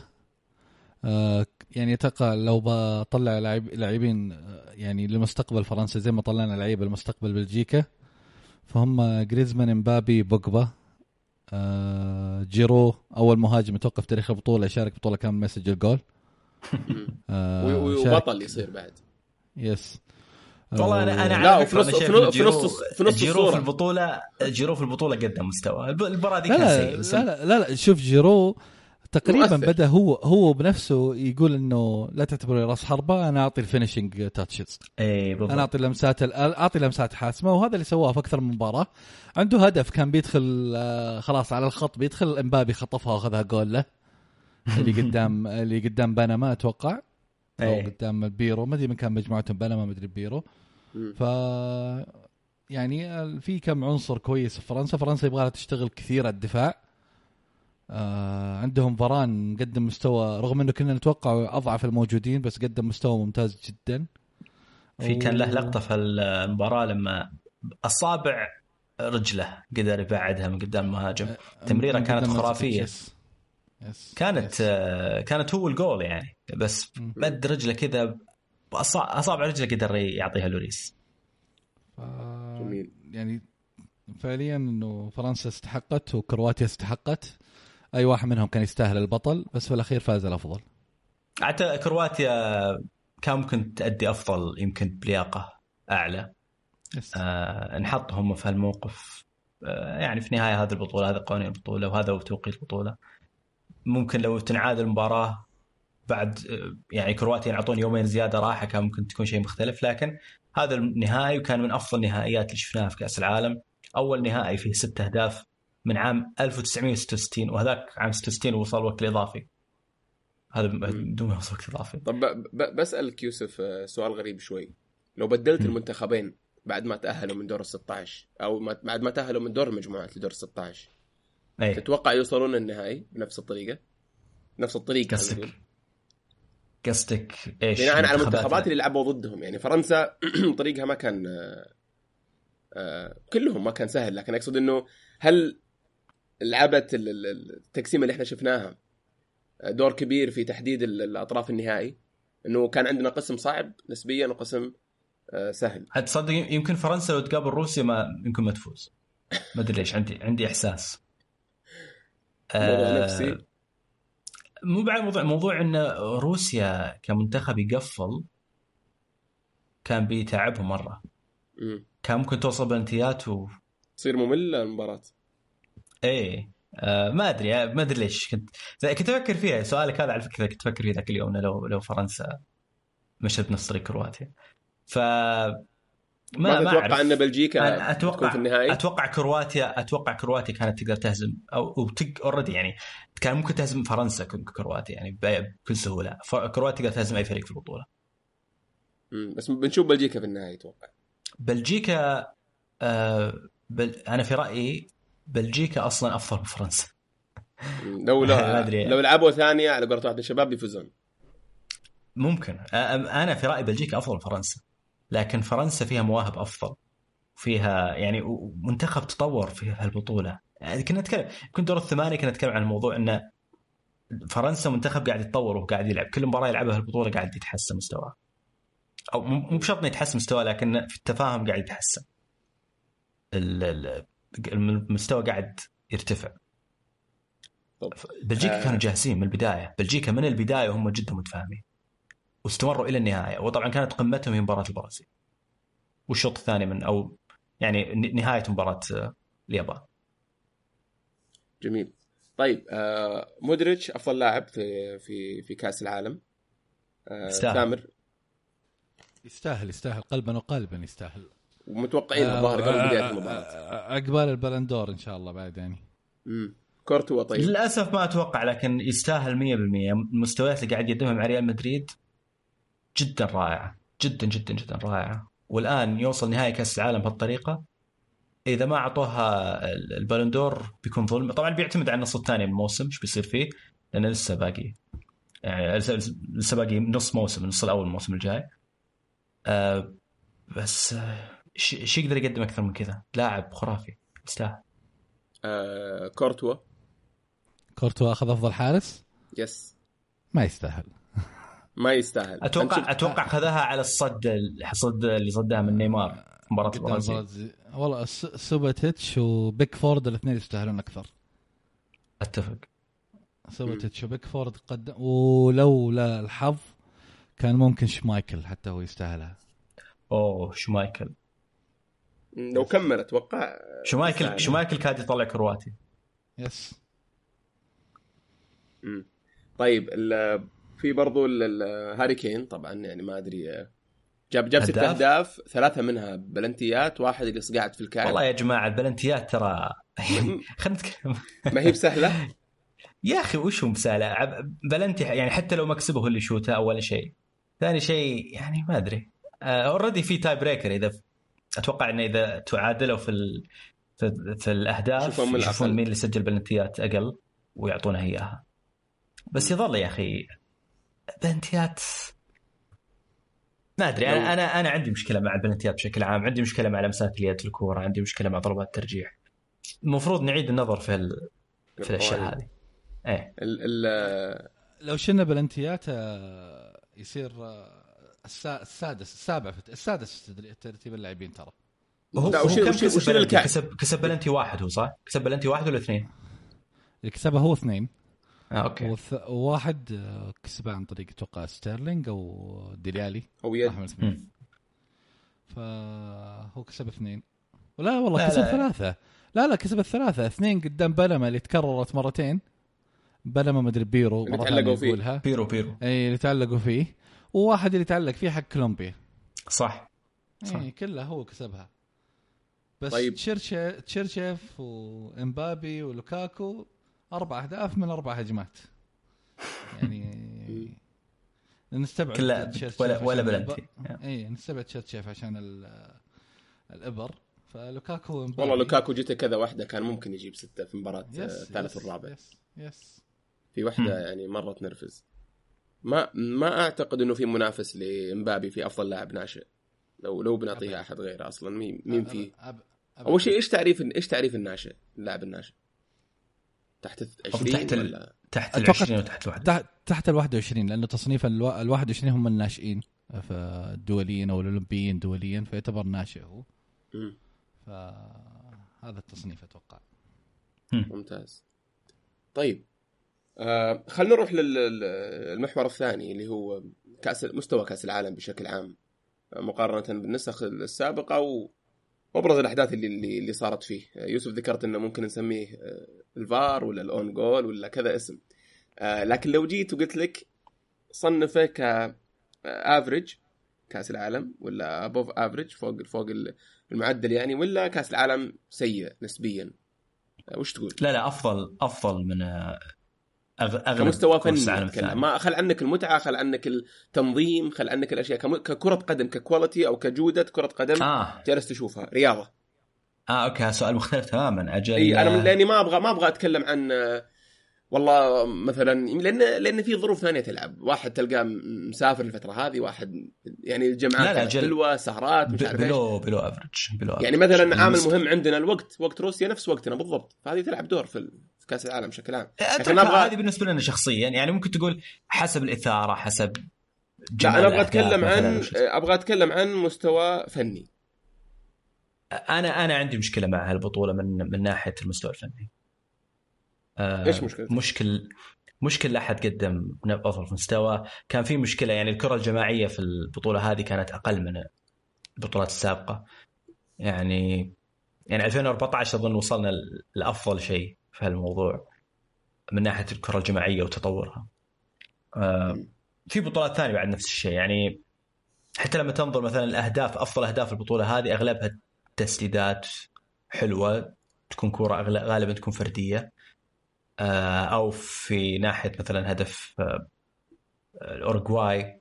آه يعني أتوقع لو بطلع لاعبين يعني لمستقبل فرنسا زي ما طلعنا لعيبه لمستقبل بلجيكا فهم جريزمان امبابي بوجبا آه جيرو أول مهاجم أتوقع في تاريخ البطولة يشارك بطولة كامل ما يسجل جول. آه وبطل يصير بعد. yes والله أنا أنا لا في نص في نص في نص جيرو في البطوله جيرو في البطولة قدم مستوى. المباراة دي كان سيء لا, لا لا شوف جيرو تقريبا مؤثر. بدأ هو هو بنفسه يقول إنه لا تعتبرني راس حربة أنا أعطي ال finishing touches اي بالضبط. أنا أعطي لمسات أعطي لمسات حاسمة وهذا اللي سواه في أكثر من مباراة. عنده هدف كان بيدخل آه، خلاص على الخط بيدخل إمبابي خطفها وأخذها جول له. اللي قدام اللي قدام بنما أتوقع. أو أيه. قدام البيرو ما أدري من كان مجموعتهم بنما ما ادري بيرو. ف يعني في كم عنصر كويس في فرنسا. فرنسا يبغى تشتغل كثير على الدفاع. آه عندهم فران قدم مستوى رغم إنه كنا نتوقع أضعف الموجودين بس قدم مستوى ممتاز جدا. في كان له لقطة في المباراة لما أصابع رجله قدر يبعدها من قدام المهاجم. آه، تمريرة كانت خرافية. yes. yes. كانت yes. آه كانت هو الجول يعني. بس مد رجله كذا أصابع رجله قدر يعطيها لوريس. جميل. يعني فعليا إنه فرنسا استحقت وكرواتيا استحقت. أي واحد منهم كان يستاهل البطل بس في الأخير فاز الأفضل. حتى كرواتيا كان ممكن تأدي أفضل يمكن بلياقة أعلى. آه انحط هم في هالموقف. آه يعني في نهاية هذه البطولة هذا قوانين البطولة وهذا هو توقيت البطولة. ممكن لو تنعاد المباراة بعد يعني كرواتيا يعطون يومين زيادة راحة كان ممكن تكون شيء مختلف. لكن هذا النهائي وكان من أفضل النهائيات اللي شفناها في كأس العالم. أول نهائي فيه ست أهداف من عام 1966 وهذاك عام 66 وصل وقت الاضافي هذا بدون وقت إضافي. طب بسألك يوسف آه، سؤال غريب شوي. لو بدلت المنتخبين بعد ما تأهلوا من دور ال 16 أو بعد ما تأهلوا من دور المجموعات لدور ال 16 أي. تتوقع يوصلون النهائي بنفس الطريقة؟ نفس الطريقة قصدك قصدك إيش؟ بناء على المنتخبات اللي لعبوا ضدهم. يعني فرنسا طريقها ما كان آه, آه، كلهم ما كان سهل. لكن أقصد إنه هل لعبت التقسيمة اللي إحنا شفناها دور كبير في تحديد الأطراف النهائي؟ إنه كان عندنا قسم صعب نسبيا وقسم آه، سهل. تصدق يمكن فرنسا لو تقابل روسيا ما يمكن ما تفوز. ما أدري ليش عندي عندي إحساس. موضوع آه نفسي. مو بعد موضوع موضوع إن روسيا كمنتخب يقفل كان بيتعبهم مرة. م. كان ممكن توصل بلنتيات و تصير مملة المباراة. إيه. آه ما أدري آه، ما أدري ليش. كنت كنت أفكر فيها. سؤالك هذا على فكرة كنت أفكر فيه ذاك اليوم لو لو فرنسا مشت بنفس طريق كرواتيا. ف ما ما أتوقع إن بلجيكا أتوقع في النهائي؟ أتوقع كرواتيا أتوقع كرواتيا كانت تقدر تهزم أو اوريدي يعني كان ممكن تهزم فرنسا كرواتيا يعني بكل سهولة. كرواتيا تقدر تهزم أي فريق في البطولة. بس بنشوف بلجيكا في النهائي أتوقع. بلجيكا آه بل أنا في رأيي بلجيكا أصلا أفضل من فرنسا. لو لو لعبوا ثانية على قولة واحد الشباب بيفوزون. ممكن. أنا في رأيي بلجيكا أفضل من فرنسا. لكن فرنسا فيها مواهب أفضل. فيها يعني منتخب تطور في هالبطولة. يعني كنا نتكلم كنت دور الثمانية كنا نتكلم عن الموضوع انه فرنسا منتخب قاعد يتطور وقاعد يلعب. كل مباراة يلعبها البطوله قاعد يتحسن مستواه. أو مو بشرط إنه يتحسن مستواه لكن في التفاهم قاعد يتحسن. المستوى قاعد يرتفع. بلجيكا آه. كانوا جاهزين من البداية. بلجيكا من البداية وهم جدا متفاهمين. واستمروا إلى النهاية. وطبعا كانت قمتهم هي مباراة البرازيل. والشوط الثاني من أو يعني نهاية مباراة آه، اليابان. جميل. طيب آه مودريتش أفضل لاعب في في في كأس العالم. آه يستاهل. تامر يستاهل يستاهل. قلبا وقالبا يستاهل. ومتوقعين آه، الظاهر قبل بداية المباراة. آه، عقبال البلندور إن شاء الله بعد يعني. امم كورتوا طيب. للأسف ما أتوقع لكن يستاهل 100% المستويات اللي قاعد يقدمها مع ريال مدريد جدا رائعة. جدا جدا جدا رائعة. والآن يوصل نهائي كأس العالم بهالطريقة. إذا ما أعطوها البالندور بيكون ظلم. طبعا بيعتمد على النص الثاني من الموسم إيش بيصير فيه؟ لأنه لسه باقي. يعني لسه لسه باقي نص موسم النص الأول من الموسم الجاي. آه بس آه، إيش إيش يقدر يقدم أكثر من كذا؟ لاعب خرافي. يستاهل. آه كورتوا. كورتوا أخذ أفضل حارس؟ يس ما يستاهل. ما يستاهل. أتوقع أتوقع خذاها على الصد الصد اللي صدها من نيمار في مباراه البرازيل. والله س- سوباسيتش وبيكفورد الاثنين يستاهلون أكثر. أتفق. سوباسيتش وبيكفورد قدم ولولا الحظ كان ممكن شمايكل حتى هو يستاهلها. أوه شمايكل. لو كمل أتوقع. شمايكل شمايكل كاد يطلع كرواتي. yes. مم. طيب ال- في برضو هاري كين طبعا يعني ما أدري آه، جاب جاب ست هداف؟ أهداف ثلاثة منها بلنتيات واحد جالس قاعد في الكعب. والله يا جماعة البلنتيات ترى خلينا نتكلم. ما هي بسهلة؟ يا أخي وش هو مساله عب- بلنتي يعني حتى لو مكسبه هو اللي يشوتها اول شيء. ثاني شيء يعني ما أدري. already في tie breaker إذا أتوقع إنه إذا تعادلوا في ال... في, في الأهداف يشوفون. مين اللي سجل بلنتيات أقل ويعطونها إياها. بس يظل يا أخي بلنتيات ما أدري لو- أنا أنا أنا عندي مشكلة مع البلنتيات بشكل عام عندي مشكلة مع لمسات اليد في الكورة عندي مشكلة مع ضربات الترجيح. المفروض نعيد النظر في ال... في الأشياء هذه. إيه. ال ال لو شلنا بلنتيات آه، يصير آه، السا- السادس السابع في السادس في ترتيب اللاعبين ترى. هو لا، هو وش- كم وش- كسب بلنتي؟ كسب كسب بلنتي واحد هو صح؟ كسب بلنتي واحد ولا اثنين؟ اللي كسبها هو اثنين. أوكي. والث... وواحد آه، كسبها عن طريق أتوقع ستيرلينج أو ديليالي. هو يد. أحمد سميث فهو كسب اثنين. ولا والله لا، كسب لا. ثلاثة. لا لا كسب الثلاثة. اثنين قدام بلما اللي تكررت مرتين. بلما مدري بيرو اللي تعلقوا فيه. يقولها. بيرو بيرو. إي اللي تعلقوا فيه. وواحد اللي تعلق فيه حق كولومبيا. صح. صح. اي كلها هو كسبها. بس طيب. تشيرشي تشيرشيف وإمبابي ولوكاكو أربع أهداف من أربع هجمات. يعني نستبعد كلها ولا ولا بلنتي. اي نستبعد تشيرشيف عشان ال- الإبر. فلوكاكو والله لوكاكو جته كذا واحدة كان ممكن يجيب ستة في مباراة آه، يس الثالث يس والرابع. يس يس. في. واحدة يعني مرة تنرفز. ما ما أعتقد إنه في منافس لامبابي في أفضل لاعب ناشئ. لو لو بنعطيها. أحد غيره أصلا مين مين أب- فيه؟ أب- أب- أول شيء إيش تعريف إيش تعريف الناشئ اللاعب الناشئ؟ تحت 20 تحت ال- ولا؟ تحت ال أتوقع 20 وتحت الواحد تحت تحت ال 21 لأنه تصنيف ال 21 هم الناشئين. فالدوليين أو الأولمبيين دوليا فيعتبر ناشئ هو. فهذا التصنيف أتوقع. ممتاز. طيب آه خلينا نروح للمحور الثاني اللي هو كاس مستوى كأس العالم بشكل عام مقارنة بالنسخ السابقة و... وابرز الأحداث اللي اللي, اللي صارت فيه. آه، يوسف ذكرت إنه ممكن نسميه آه، الفار ولا ال own goal ولا كذا اسم. آه لكن لو جيت وقلت لك صنفه ك average كأس العالم ولا above average فوق فوق المعدل يعني ولا كأس العالم سيء نسبيا؟ وش تقول؟ لا لا افضل أفضل من اغلب كمستوى فني ما خل عنك المتعة خل عنك التنظيم خل عنك الأشياء. كم- ككرة قدم ك quality أو كجودة كرة قدم آه. جالس تشوفها. رياضة. آه okay سؤال مختلف تماما. أجل إي أنا آه، لأني ما أبغى ما أبغى أتكلم عن آه، والله مثلا لأن لأن في ظروف ثانية تلعب. واحد تلقاه مسافر الفترة هذه واحد يعني الجمعات لا لا، جل- حلوة سهرات مش عارف below below average below يعني. مثلا عامل مهم عندنا الوقت وقت روسيا نفس وقتنا بالضبط. فهذه تلعب دور في ال- في كاس العالم بشكل عام. اترك نبغى- هذه بالنسبة لنا شخصيا. يعني ممكن تقول حسب الإثارة حسب لا أنا أبغى أتكلم عن أبغى أتكلم عن مستوى فني. أنا أنا عندي مشكلة مع هالبطولة من من ناحية المستوى الفني. آه، إيش مشكلتك؟ مشكل مش كل أحد قدم افضل مستوى. كان في مشكلة يعني الكرة الجماعية في البطولة هذه كانت أقل من البطولات السابقة. يعني يعني 2014 أظن وصلنا لأفضل شيء. في هالموضوع من ناحية الكرة الجماعية وتطورها. آه، في بطولات ثانية بعد نفس الشيء يعني حتى لما تنظر مثلا الأهداف أفضل أهداف البطولة هذه أغلبها تسديدات حلوة تكون كوره غالبا تكون فردية. آه، أو في ناحية مثلا هدف آه، الاورجواي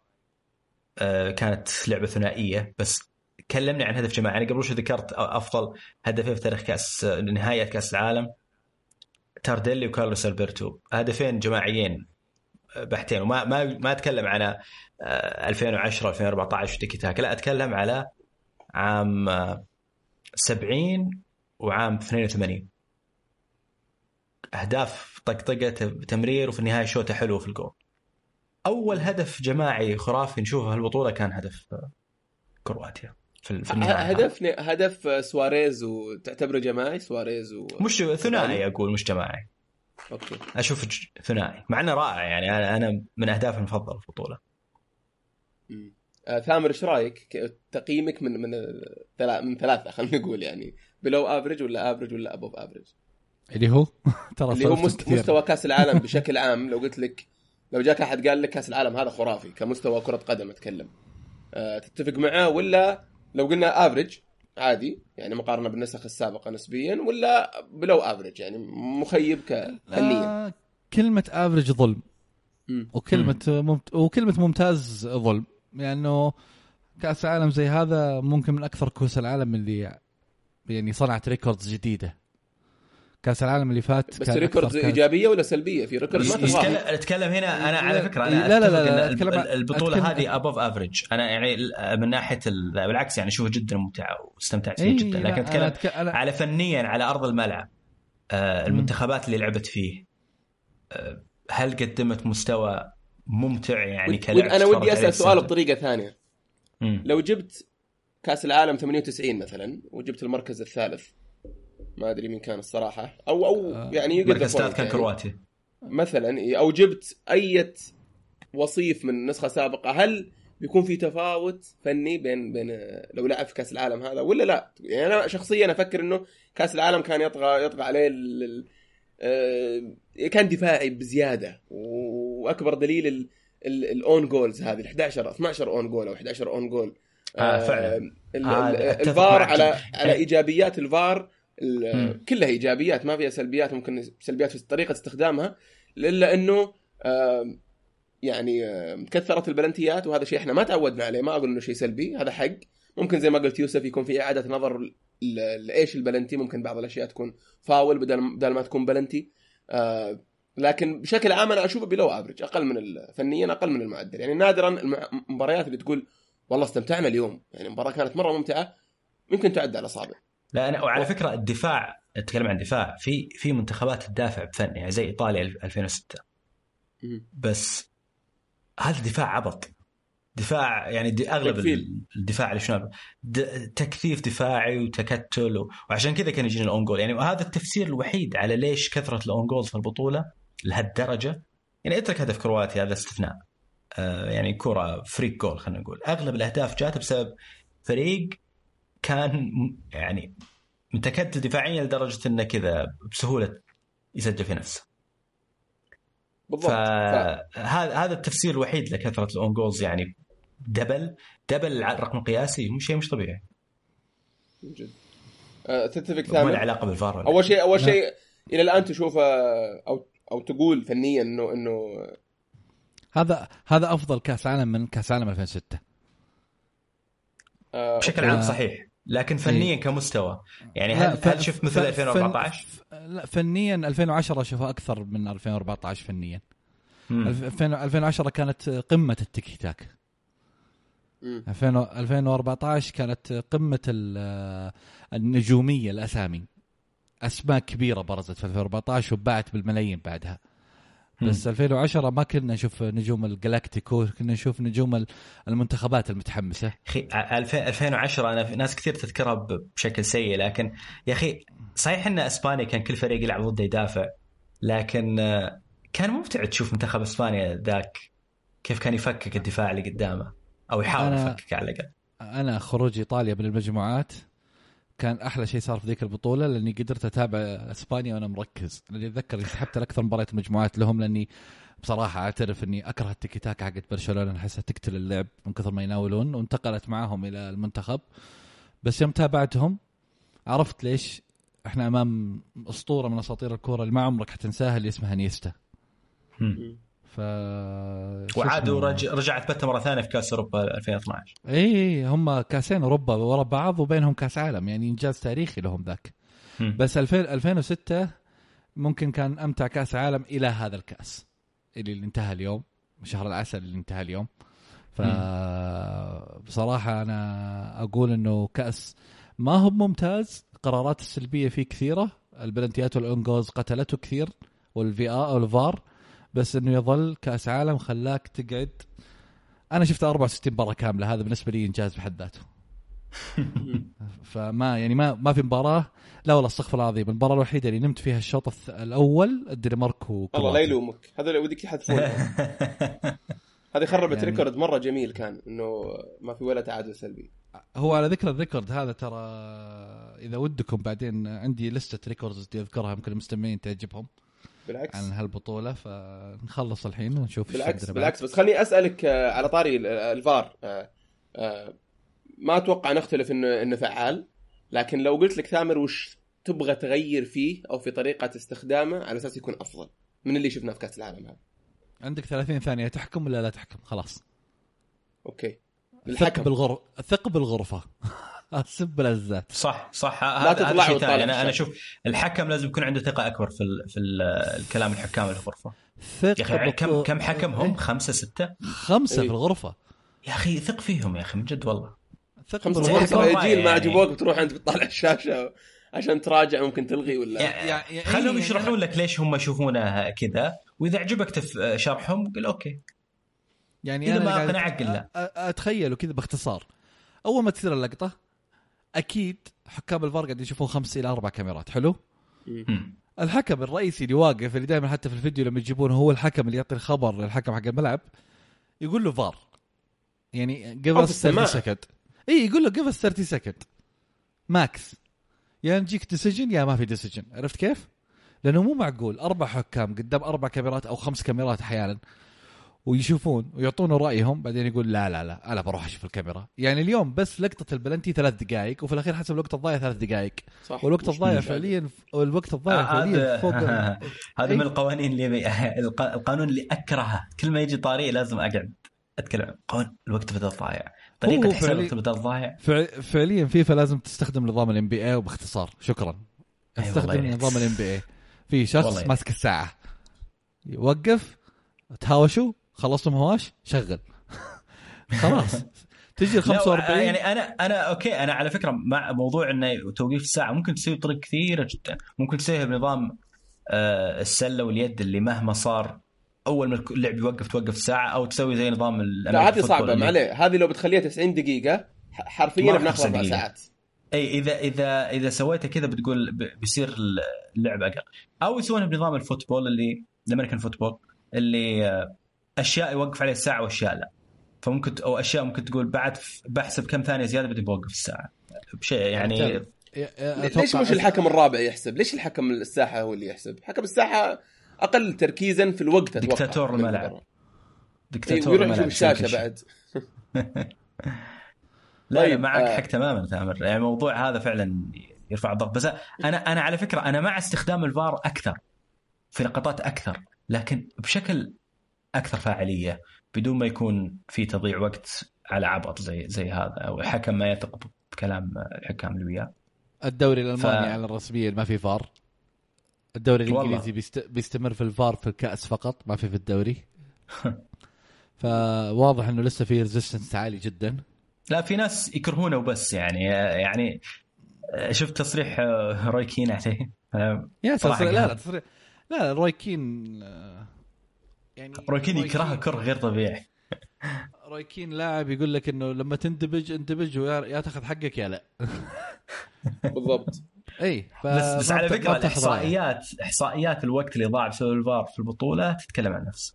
كانت لعبة ثنائية. بس كلمني عن هدف جماعي. يعني قبل شوي ذكرت أفضل هدفين في تاريخ كأس نهاية كأس العالم. تارديلي وكارلوس ألبرتو. هدفين جماعيين؟ بحتين. وما ما ما أتكلم على 2010 2014 تيكي تاكا لا أتكلم على عام 70 آه، وعام 82 أهداف طقطقه تمرير وفي النهاية شوطة حلوة في الجول. أول هدف جماعي خرافي نشوفه في البطولة كان هدف آه، كرواتيا. في, في النهايه هدف هدف سواريز وتعتبره جماعي؟ سواريز و... مش ثنائي أقول مش جماعي. okay. أشوف ثنائي مع إنه رائع يعني. أنا أنا من أهدافي المفضلة في البطولة. آه ثامر إيش رأيك؟ تقييمك من من من ثلاثة خلينا نقول يعني. below average ولا average ولا above average؟ اللي هو؟ ترى اللي هو مست... مستوى كأس العالم بشكل عام. لو قلت لك لو جاك أحد قال لك كأس العالم هذا خرافي كمستوى كرة قدم أتكلم. أه تتفق معاه ولا لو قلنا average عادي. يعني مقارنة بالنسخ السابقة نسبيا ولا below average يعني مخيب فنيا. كلمة average ظلم. وكلمة ممت... وكلمة ممتاز ظلم. لأنه يعني كأس العالم زي هذا ممكن من أكثر كؤوس العالم اللي يعني صنعت records جديدة. كأس العالم اللي فات بس records إيجابية ولا سلبية؟ في record ما أتكلم هنا أنا على فكرة أنا لا لا لا, لا, لا البطولة هذه above average أنا يعني من ناحية بالعكس يعني أشوفها جدا ممتعة واستمتعت فيها جدا. لكن أتكلم على فنيا على أرض الملعب آه المنتخبات اللي لعبت فيه آه هل قدمت مستوى ممتع يعني كلاعب أنا ودي أسأل سؤال بطريقة ثانية. مم. لو جبت كأس العالم 98 مثلا وجبت المركز الثالث ما أدري مين كان الصراحة. أو أو آه، يعني يقدر ثالث كان يعني. كرواتيا مثلا أو جبت أي وصيف من نسخه سابقه هل بيكون في تفاوت فني بين بين لو لعب في كأس العالم هذا؟ ولا لا؟ يعني أنا شخصيا أفكر إنه كأس العالم كان يطغى يطغى عليه ال آه، كان دفاعي بزيادة. وأكبر دليل ال own goals هذه ال 11 12 own goal أو 11 own goal آه فعلا. آه الفار على على إيجابيات الفار كلها إيجابيات ما فيها سلبيات ممكن سلبيات في طريقة استخدامها إلا إنه يعني كثرت البلنتيات وهذا شيء إحنا ما تعودنا عليه ما أقول إنه شيء سلبي هذا حق. ممكن زي ما قلت يوسف يكون في إعادة نظر لإيش البلنتي ممكن بعض الأشياء تكون فاول بدل بدل ما تكون بلنتي. آه، لكن بشكل عام أنا أشوفه بلو افرج أقل من فنيا أقل من المعدل. يعني نادرا المباريات اللي تقول والله استمتعنا اليوم يعني المباراه كانت مرة ممتعة ممكن تعد على اصابع لا أنا وعلى فكرة الدفاع أتكلم عن دفاع في في منتخبات تدافع بفن يعني زي إيطاليا 2006 بس هذا دفاع عبط. دفاع يعني دي أغلب تكفيل. الدفاع اللي شنو تكثيف دفاعي وتكتل وعشان كذا كان يجينا الأون جول يعني وهذا التفسير الوحيد على ليش كثرة الأون جول في البطولة لهالدرجة. يعني اترك هدف كرواتيا هذا استثناء. آه يعني كرة freak goal خلينا نقول. أغلب الأهداف جات بسبب فريق كان يعني متكتل دفاعيا لدرجة إنه كذا بسهولة يسجل في نفسه. بالضبط. فهذا هذا التفسير الوحيد لكثرة ال own goals يعني double double الرقم القياسي مش شيء مش طبيعي. جد. أه تتفق ثاني ما علاقة بالفار أول شيء. أول شيء إلى الآن تشوف أو أو تقول فنيا إنه إنه هذا هذا أفضل كأس عالم من كأس عالم 2006 أه بشكل عام صحيح. لكن فنيا إيه. كمستوى. يعني هل هل شفت مثل 2014 لا فنيا 2010 اشوفها أكثر من 2014 فنيا. 2010 كانت قمة التيكي تاك. 2014 كانت قمة النجومية الأسامي. أسماء كبيرة برزت في 2014 وباعت بالملايين بعدها. بس 2010 ما كنا نشوف نجوم الجلاكتيكو كنا نشوف نجوم المنتخبات المتحمسة. أخي 2010 أنا في ناس كثير تذكرها بشكل سيء لكن يا أخي صحيح إن إسبانيا كان كل فريق يلعب ضده يدافع لكن كان ممتع تشوف منتخب إسبانيا ذاك كيف كان يفكك الدفاع اللي قدامه أو يحاول يفكك على الأقل. أنا خروج إيطاليا من المجموعات كان أحلى شيء صار في ذيك البطولة لأني قدرت أتابع إسبانيا وأنا مركز. لأني أتذكر إني سحبت أكثر مباريات مجموعات لهم لأني بصراحة أعترف إني أكره التيكي تاكا حقت برشلونة احسها تقتل اللعب من كثر ما يناولون وانتقلت معاهم إلى المنتخب. بس يوم تابعتهم عرفت ليش إحنا أمام أسطورة من أساطير الكورة اللي ما عمرك حتنساها اللي اسمها نيستا. ف وعادوا؟ رج... رجعت بث مرة ثانية في كأس أوروبا 2012 اي هم كأسين أوروبا ورا بعض وبينهم كأس عالم يعني إنجاز تاريخي لهم ذاك. بس 2000 2006 ممكن كان أمتع كأس عالم إلى هذا الكأس اللي اللي انتهى اليوم شهر العسل اللي انتهى اليوم ف بصراحة أنا أقول إنه كأس ما هو ممتاز قرارات السلبية فيه كثيرة البلنتيات والانجوز قتلته كثير وال VR والفار بس إنه يظل كأس عالم خلاك تقعد. أنا شفت 64 مباراه كاملة هذا بالنسبة لي إنجاز بحد ذاته. فما يعني ما ما في مباراة. لا والله استغفر الله العظيم. المباراة الوحيدة اللي نمت فيها الشوط الث- الأول الدنمارك الله لا يلومك. هذا اللي ودك يحذفونه. هذه خربت يعني- record مرة جميل كان إنه ما في ولا تعادل سلبي. هو على ذكر ال record هذا ترى إذا ودكم بعدين عندي لستة records بدي أذكرها يمكن المستمعين تعجبهم. بالعكس. عن هالبطولة فنخلص الحين ونشوف بالعكس بالعكس. بس خليني أسألك آه، على طاري ال- الفار. آه، آه، ما أتوقع نختلف انه إنه فعال لكن لو قلت لك ثامر وش تبغى تغير فيه أو في طريقة استخدامه على أساس يكون أفضل. من اللي شفناه في كاس العالم هذا. عندك 30 ثانية تحكم ولا لا تحكم؟ خلاص. أوكي. الحكم. بالغرفه ثق بالغرفة. سب الزات صح صح. لا هذا تطلع هذا شيء ثاني. أنا أنا. أشوف الحكم لازم يكون عنده ثقة أكبر في ال في ال الكلام الحكام اللي في الغرفة. ثق يا أخي كم كم حكم هم؟ إيه، خمسة ستة؟ خمسة إيه. في الغرفة. يا أخي ثق فيهم يا أخي من جد والله. ثق. بالغرفه يجي ما يعني. عجبوك بتروح انت بتطالع الشاشة عشان تراجع ممكن تلغي ولا. يعني يعني- خلهم إيه، يشرحون لك ليش هم يشوفونها كذا وإذا عجبك تف شرحهم قل أوكي. يعني أنا ما قاعد أقنعك، قل لا. أ- أ- اتخيله كذا باختصار. أول ما تصير اللقطة أكيد حكام الفار قاعد يشوفون خمس إلى أربع كاميرات. حلو. الحكم الرئيسي اللي واقف اللي دائما حتى في الفيديو لما يجيبونه هو الحكم اللي يعطي الخبر للحكم حق الملعب يقول له فار. يعني قبل في 30 السماعة. second إي يقول له قبل 30 second max يا نجيك decision يا ما في decision عرفت كيف؟ لأنه مو معقول أربع حكام قدام أربع كاميرات أو خمس كاميرات أحيانا. ويشوفون ويعطونه رأيهم بعدين يقول لا لا لا أنا بروح أشوف الكاميرا. يعني اليوم بس لقطة البلنتي ثلاث دقائق وفي الأخير حسب الوقت الضايع ثلاث دقائق صح. والوقت الضايع. فعليا والوقت الضايع آه، فعليا فوق هذا إيه. من القوانين اللي الق- القانون اللي أكرهه. كل ما يجي طاري لازم أقعد أتكلم. قانون الوقت بدل ضايع طريقة حساب الوقت بدل ضايع فع- فعليا فيفا لازم تستخدم نظام ال NBA وباختصار. شكرا. استخدم. نظام ال NBA في شخص ماسك الساعة. يوقف تهاوشوا خلصتم هواش شغل. خلاص. تجي ال لا، 45 يعني أنا أنا أوكي أنا على فكرة مع موضوع إنه توقيف الساعة ممكن تسوي بطرق كثيرة جدا. ممكن تسويها بنظام آه، السلة واليد اللي مهما صار أول ما اللعب يوقف توقف الساعة أو تسوي زي نظام لا هذه صعبة ما عليه. هذه لو بتخليها 90 دقيقة حرفيا بناخذ 90 أربع. ساعات. إي إذا إذا إذا سويتها كذا بتقول بيصير اللعب أقل. أو يسوونها بنظام ال football اللي ال American football اللي آه، أشياء يوقف عليها الساعة وأشياء لا فممكن أو أشياء ممكن تقول بعد بحسب كم ثانية زيادة بدي بوقف الساعة بشيء يعني ليش مش الحكم الرابع يحسب؟ ليش الحكم الساحة هو اللي يحسب؟ حكم الساحة أقل تركيزا في الوقت أتوقع دكتاتور الملعب. دكتاتور يشوف الملعب يسوي كل الشاشه. بعد لا طيب معك آه. حق تماما ثامر يعني الموضوع هذا فعلا يرفع الضغط بس أنا أنا على فكرة أنا مع استخدام الفار أكثر في لقطات أكثر لكن بشكل أكثر فاعلية بدون ما يكون في تضييع وقت على عبط زي زي هذا أو الحكم ما يثق بكلام الحكام اللي وياه. الدوري الألماني ف- على الرسمية ما في فار. الدوري والله. الإنجليزي بيست... بيستمر في الفار في الكأس فقط ما في في الدوري. فواضح إنه لسه في resistance عالي جدا. لا في ناس يكرهونه وبس يعني يعني شفت تصريح روي كين عليه؟ يا تصريح لا لا. تصريح لا روي كين يعني روي كين يكرهه كره غير طبيعي. روي كين لاعب يقول لك إنه لما تندبج اندبج ويا يا تاخذ حقك يا لا. بالضبط. إي بس بس على فكرة الاحصائيات إحصائيات الوقت اللي ضاع بسبب الفار في البطولة تتكلم عن نفسه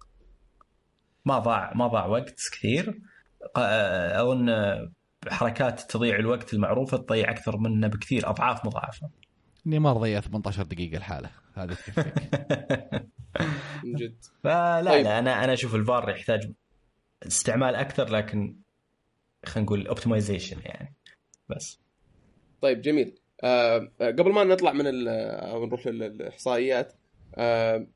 ما ضاع ما ضاع وقت كثير. أظن حركات تضيع الوقت المعروفة تضيع أكثر منه بكثير أضعاف مضاعفة. نيمار ضيع 18 دقيقة الحاله هذه تكفيك من جد. فلا طيب. لا أنا أنا أشوف الفار يحتاج استعمال أكثر لكن خلينا نقول optimization يعني. بس. طيب جميل. آه آه، قبل ما نطلع من ال- أو نروح للإحصائيات آه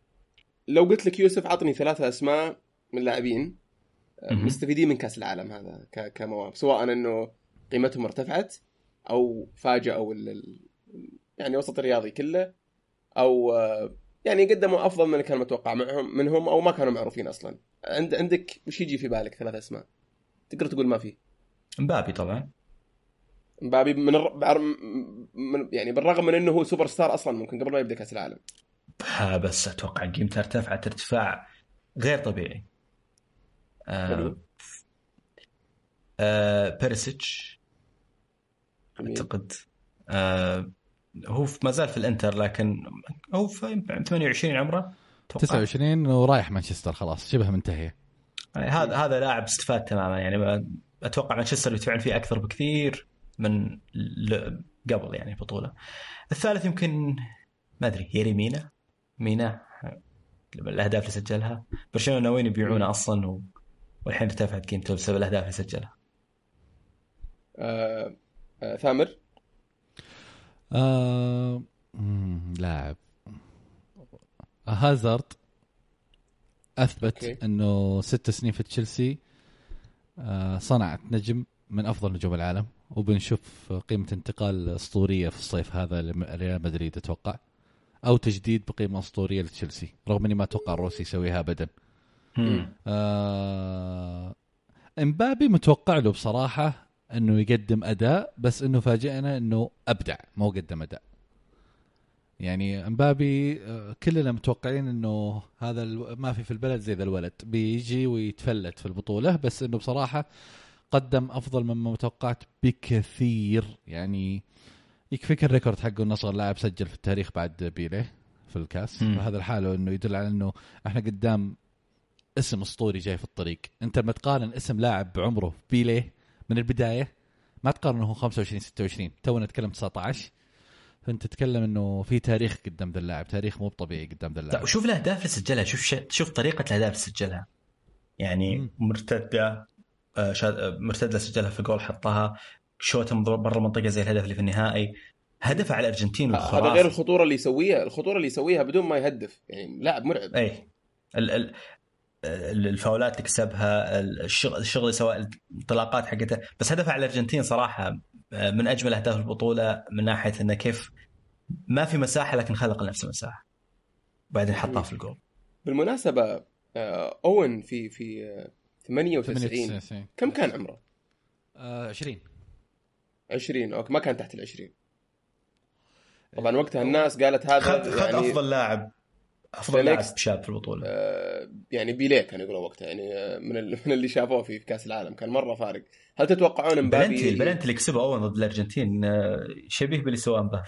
لو قلت لك يوسف عطني ثلاثة أسماء من لاعبين آه،. مستفيدين من كأس العالم هذا ك- كمواهب سواء إنه قيمتهم ارتفعت أو فاجأوا يعني وسط الرياضي كله أو آه، يعني قدموا أفضل من اللي كان متوقع معهم منهم أو ما كانوا معروفين أصلا. عند عندك وش يجي في بالك ثلاث أسماء؟ تقدر تقول ما في. مبابي طبعا. مبابي من, الر... من يعني بالرغم من إنه هو سوبر ستار أصلا ممكن قبل ما يبدأ كأس العالم. ها بس أتوقع قيمته ارتفعت ارتفاع غير طبيعي. آه. آه بيرسيتش. أعتقد آه هو في- ما زال في الانتر لكن هو في 28 عمره أتوقع. 29 ورايح مانشستر خلاص شبه منتهيه يعني هذا هذا لاعب استفاد تماما يعني أتوقع مانشستر يدفعون فيه أكثر بكثير من قبل يعني بطولة. الثالث يمكن ما أدري يري مينا مينا الأهداف اللي سجلها برشلونة ناويين يبيعونه أصلا و... والحين ارتفعت قيمته بسبب الأهداف اللي سجلها. آه... آه... ثامر آه... لاعب هازارد أثبت okay. إنه ست سنين في تشيلسي آه صنعت نجم من أفضل نجوم العالم وبنشوف قيمة انتقال أسطورية في الصيف هذا لريال مدريد أتوقع أو تجديد بقيمة أسطورية لتشيلسي رغم إني ما أتوقع الروسي يسويها ابدا. آه إمبابي متوقع له بصراحة إنه يقدم أداء بس إنه فاجئنا إنه أبدع مو قدم أداء. يعني أمبابي آه، كلنا متوقعين إنه هذا ما في في البلد زي ذا الولد. بيجي ويتفلت في البطولة بس إنه بصراحة قدم أفضل مما توقعت بكثير. يعني يكفيك ال record حقه إنه أصغر لاعب سجل في التاريخ بعد بيليه في الكاس. مم. فهذا لحاله إنه يدل على إنه إحنا قدام اسم أسطوري جاي في الطريق. أنت لما تقارن اسم لاعب بعمره بيليه من البداية. ما تقارنه هو 25 26 تونا نتكلم 19 فأنت تتكلم إنه في تاريخ قدام ذا اللاعب تاريخ مو طبيعي قدام ذا طيب اللاعب شوف الاهداف اللي سجلها شوف ش... شوف طريقة الأهداف اللي سجلها. يعني مم. مرتدة آه، شا... آه، مرتدة سجلها في جول حطها من برا المنطقة زي الهدف اللي في النهائي. هدف على الأرجنتين هذا خرافي. غير الخطورة اللي يسويها الخطورة اللي يسويها بدون ما يهدف. يعني لاعب مرعب. اي ال... ال... ال- الفاولات اللي كسبها الشغل سواء الانطلاقات حقته. بس هدف على الأرجنتين صراحة آه، من أجمل أهداف البطولة من ناحية إنه كيف ما في مساحة لكن خلق لنفسه مساحة. بعدين حطها في الجول. بالمناسبة آه... أوين في في آه... 98 98 كم كان عمره؟ آه 20 20 أوكي ما كان تحت ال 20 طبعا وقتها الناس قالت هذا خذ خذ يعني أفضل لاعب. أفضل. لاعب شاب في البطولة آه، يعني بيليه كانوا يقولوا وقتها يعني آه، من ال- من اللي شافوه في كأس العالم كان مرة فارق هل تتوقعون بلنتي امبابي البلنتي اللي كسبه أول ضد الأرجنتين آه، شبيه باللي سواه مبابي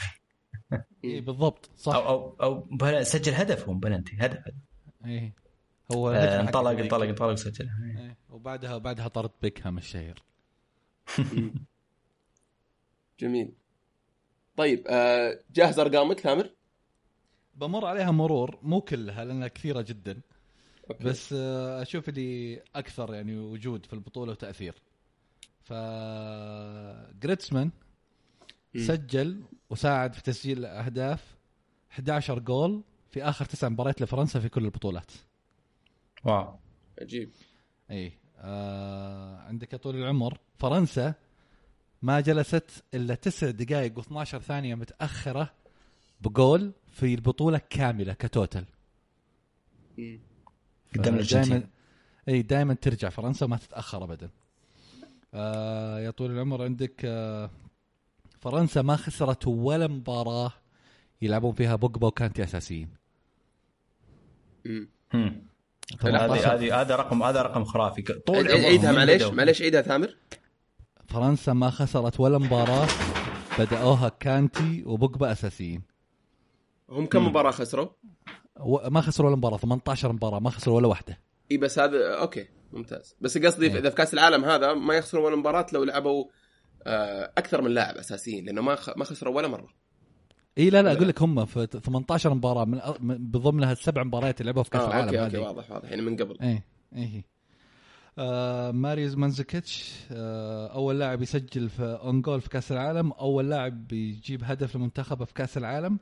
اي بالضبط صح أو أو أو بل- سجل هدف هو بلنتي هدف هدف. إيه هو آه، انطلق. انطلق انطلق وسجلها إيه. وبعدها بعدها طرد بيكهام الشهير جميل طيب آه، جاهز ارقامك ثامر؟ بمر عليها مرور مو كلها لأنها كثيرة جدا. okay. بس آه، أشوف اللي أكثر يعني وجود في البطولة وتأثير. ف جريتسمان. سجل وساعد في تسجيل أهداف 11 جول في آخر تسع مباريات لفرنسا في كل البطولات. wow. عجيب. إي آه عندك يا طول العمر فرنسا ما جلست إلا تسع دقائق و12 ثانية متأخرة بجول في البطولة كاملة كتوتل. قدام الأرجنتين إي دائما ترجع فرنسا ما تتأخر ابدا آه يا طول العمر عندك آه فرنسا ما خسرت ولا مباراة يلعبون فيها بوجبا وكانتي أساسيين مم. مم. 18 هذه هذه هذا رقم هذا رقم خرافي طول عيدها معليش. معليش عيدها ثامر فرنسا ما خسرت ولا مباراة بدأوها كانتي وبوجبا أساسيين هم كم. مباراة خسروا؟ و- ما خسروا ولا مباراة 18 مباراة ما خسروا ولا واحدة. إي بس هذا okay ممتاز. بس قصدي إيه. إذا في كأس العالم هذا ما يخسروا ولا مباراة لو لعبوا آه، أكثر من لاعب أساسيين لأنه ما خ... ما خسروا ولا مرة. إي لا لا أقول لك هم في 18 مباراة من من- بضمنها السبع مباريات اللي لعبوها في كأس آه العالم okay okay هذه. واضح واضح يعني من قبل. إيه إيه آه ماريوز مانزوكيتش آه أول لاعب يسجل في own goal في كأس العالم أول لاعب يجيب هدف لمنتخبه في كأس العالم.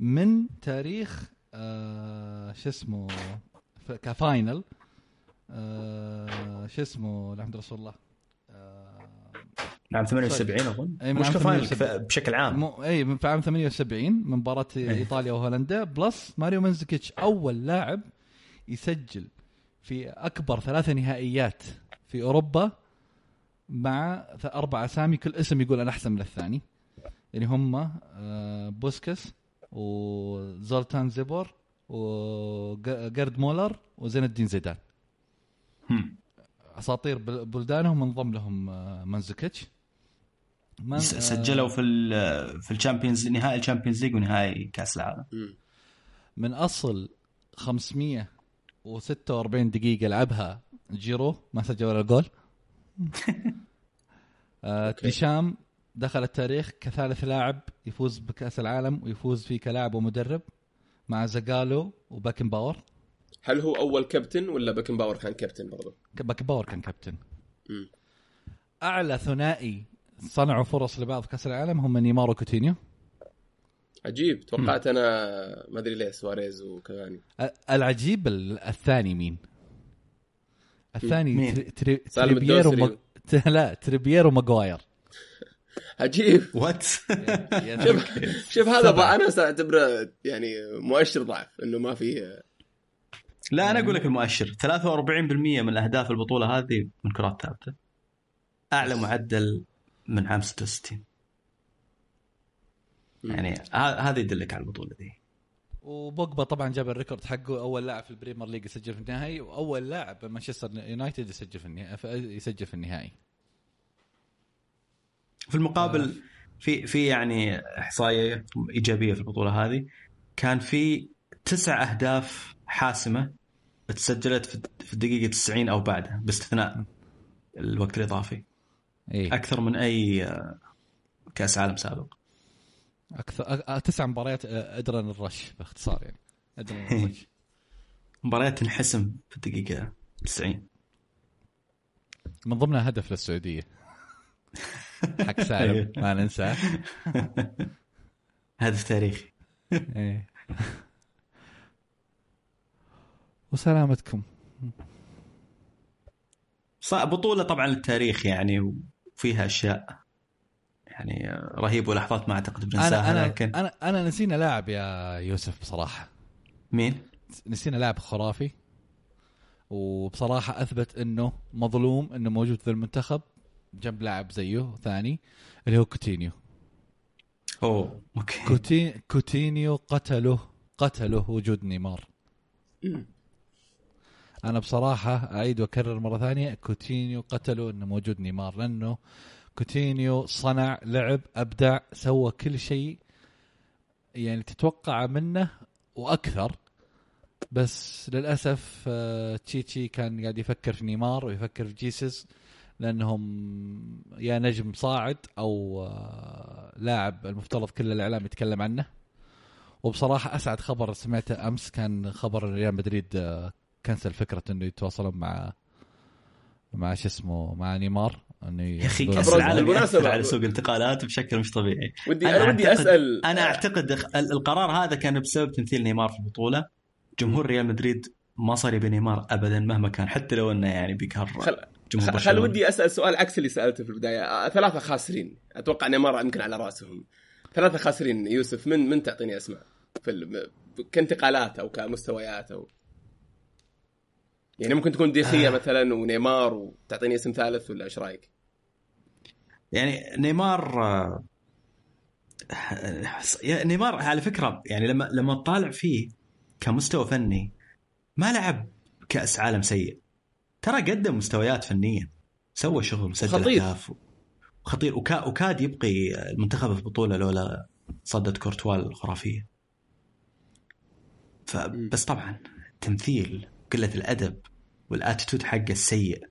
من تاريخ آه شو اسمه ك final آه شو اسمه الحمد رسول الله. آه عام 78 أظن. أي، من مش ك final 78. كف- بشكل عام. مو إي من في عام 78 من مباراة إيطاليا وهولندا. plus ماريو مانزوكيتش أول لاعب يسجل في أكبر ثلاثة نهائيات في أوروبا مع أربع أسامي كل اسم يقول أنا أحسن من الثاني. اللي هم آه، بوسكس وزولتان زيبور وجارد مولر وزين الدين زيدان هم. أساطير بل- بلدانهم انضم لهم آه، مانزوكيتش من- آه، سجلوا في ال في ال Champions نهائي ال Champions League ونهائي كأس العالم. من أصل 546 دقيقة لعبها جيرو ما سجل ولا جول آه. ديشام دخل التاريخ كثالث لاعب يفوز بكأس العالم ويفوز فيه كلاعب ومدرب مع زاغالو وباكن باور هل هو أول كابتن ولا باكن باور كان كابتن برضه؟ باكن باور كان كابتن مم. أعلى ثنائي صنعوا فرص لبعض في كأس العالم هم نيمار وكوتينيو عجيب توقعت أنا ما أدري ليه سواريز وكافاني ال- العجيب ال- الثاني مين؟ الثاني مين؟ تري- تري- الدوسري. ماج- لا تريبيير وماجواير عجيب. what شوف شوف هذا أنا أعتبره يعني مؤشر ضعف إنه ما في لا أنا أقول لك المؤشر. 43% من أهداف البطولة هذه من كرات ثابتة. أعلى معدل من عام 66 يعني هذا يدلك على البطولة ذي وبوجبا طبعا جاب ال record حقه أول لاعب في ال Premier League يسجل في النهائي وأول لاعب بمانشستر يونايتد يسجل في النهائي يسجل في النهائي. في المقابل في في يعني إحصائية إيجابية في البطولة هذه. كان في تسع أهداف حاسمة تسجلت في الدقيقة 90 أو بعدها باستثناء الوقت الاضافي اي أكثر من أي آه، كأس عالم سابق. أكثر تسع مباريات آه، ادرن الرش باختصار يعني. ادرن الرش. مباريات تنحسم في الدقيقة 90 من ضمنها هدف للسعودية. حق سالم ما ننساه هدف تاريخي. إيه. وسلامتكم. بطولة طبعا للتاريخ يعني وفيها أشياء يعني رهيبة ولحظات ما أعتقد بننساها أنا لكن أنا أنا نسينا لاعب يا يوسف بصراحة. مين؟ نسينا لاعب خرافي. وبصراحة أثبت إنه مظلوم إنه موجود في المنتخب. جنب لاعب زيه ثاني اللي هو كوتينيو. أوه. okay. كوتي... كوتينيو قتله قتله وجود نيمار. أنا بصراحة أعيد وأكرر مرة ثانية كوتينيو قتله إنه موجود نيمار لأنه كوتينيو صنع لعب أبدع سوى كل شيء يعني تتوقع منه وأكثر. بس للأسف آه، تشيتشي كان قاعد يفكر في نيمار ويفكر في جيسس. لأنهم يا نجم صاعد أو آه، لاعب المفترض كل الإعلام يتكلم عنه. وبصراحة أسعد خبر سمعته أمس كان خبر ريال مدريد آه، كنسل فكرة إنه يتواصلون مع مع شو اسمه مع نيمار. إنه يا أخي كأس العالم. يأثر على سوق الانتقالات بشكل مش طبيعي. ودي أنا أنا ودي أعتقد- اسال أنا أعتقد ال- القرار هذا كان بسبب تمثيل نيمار في البطولة. جمهور ريال مدريد ما صار يبي نيمار ابدا مهما كان حتى لو إنه يعني بيقهر خل... جمهور خل برشلونة. ودي أسأل سؤال عكس اللي سألته في البداية. آه، ثلاثة خاسرين. أتوقع نيمار يمكن على رأسهم. ثلاثة خاسرين. يوسف من من تعطيني أسماء؟ في ال... كانتقالات أو كمستويات أو يعني ممكن تكون ديخية مثلا ونيمار وتعطيني اسم ثالث ولا إيش رأيك؟ يعني نيمار آه، نيمار على فكرة يعني لما لما تطالع فيه كمستوى فني ما لعب كأس عالم سيء. ترى قدم مستويات فنية. سوى شغل سجل خطير. أهداف. خطير. وكا وكاد يبقي المنتخب في البطوله لولا صدت كورتوال الخرافية. فبس طبعا تمثيل قلة الأدب والاتيتود حقه السيء.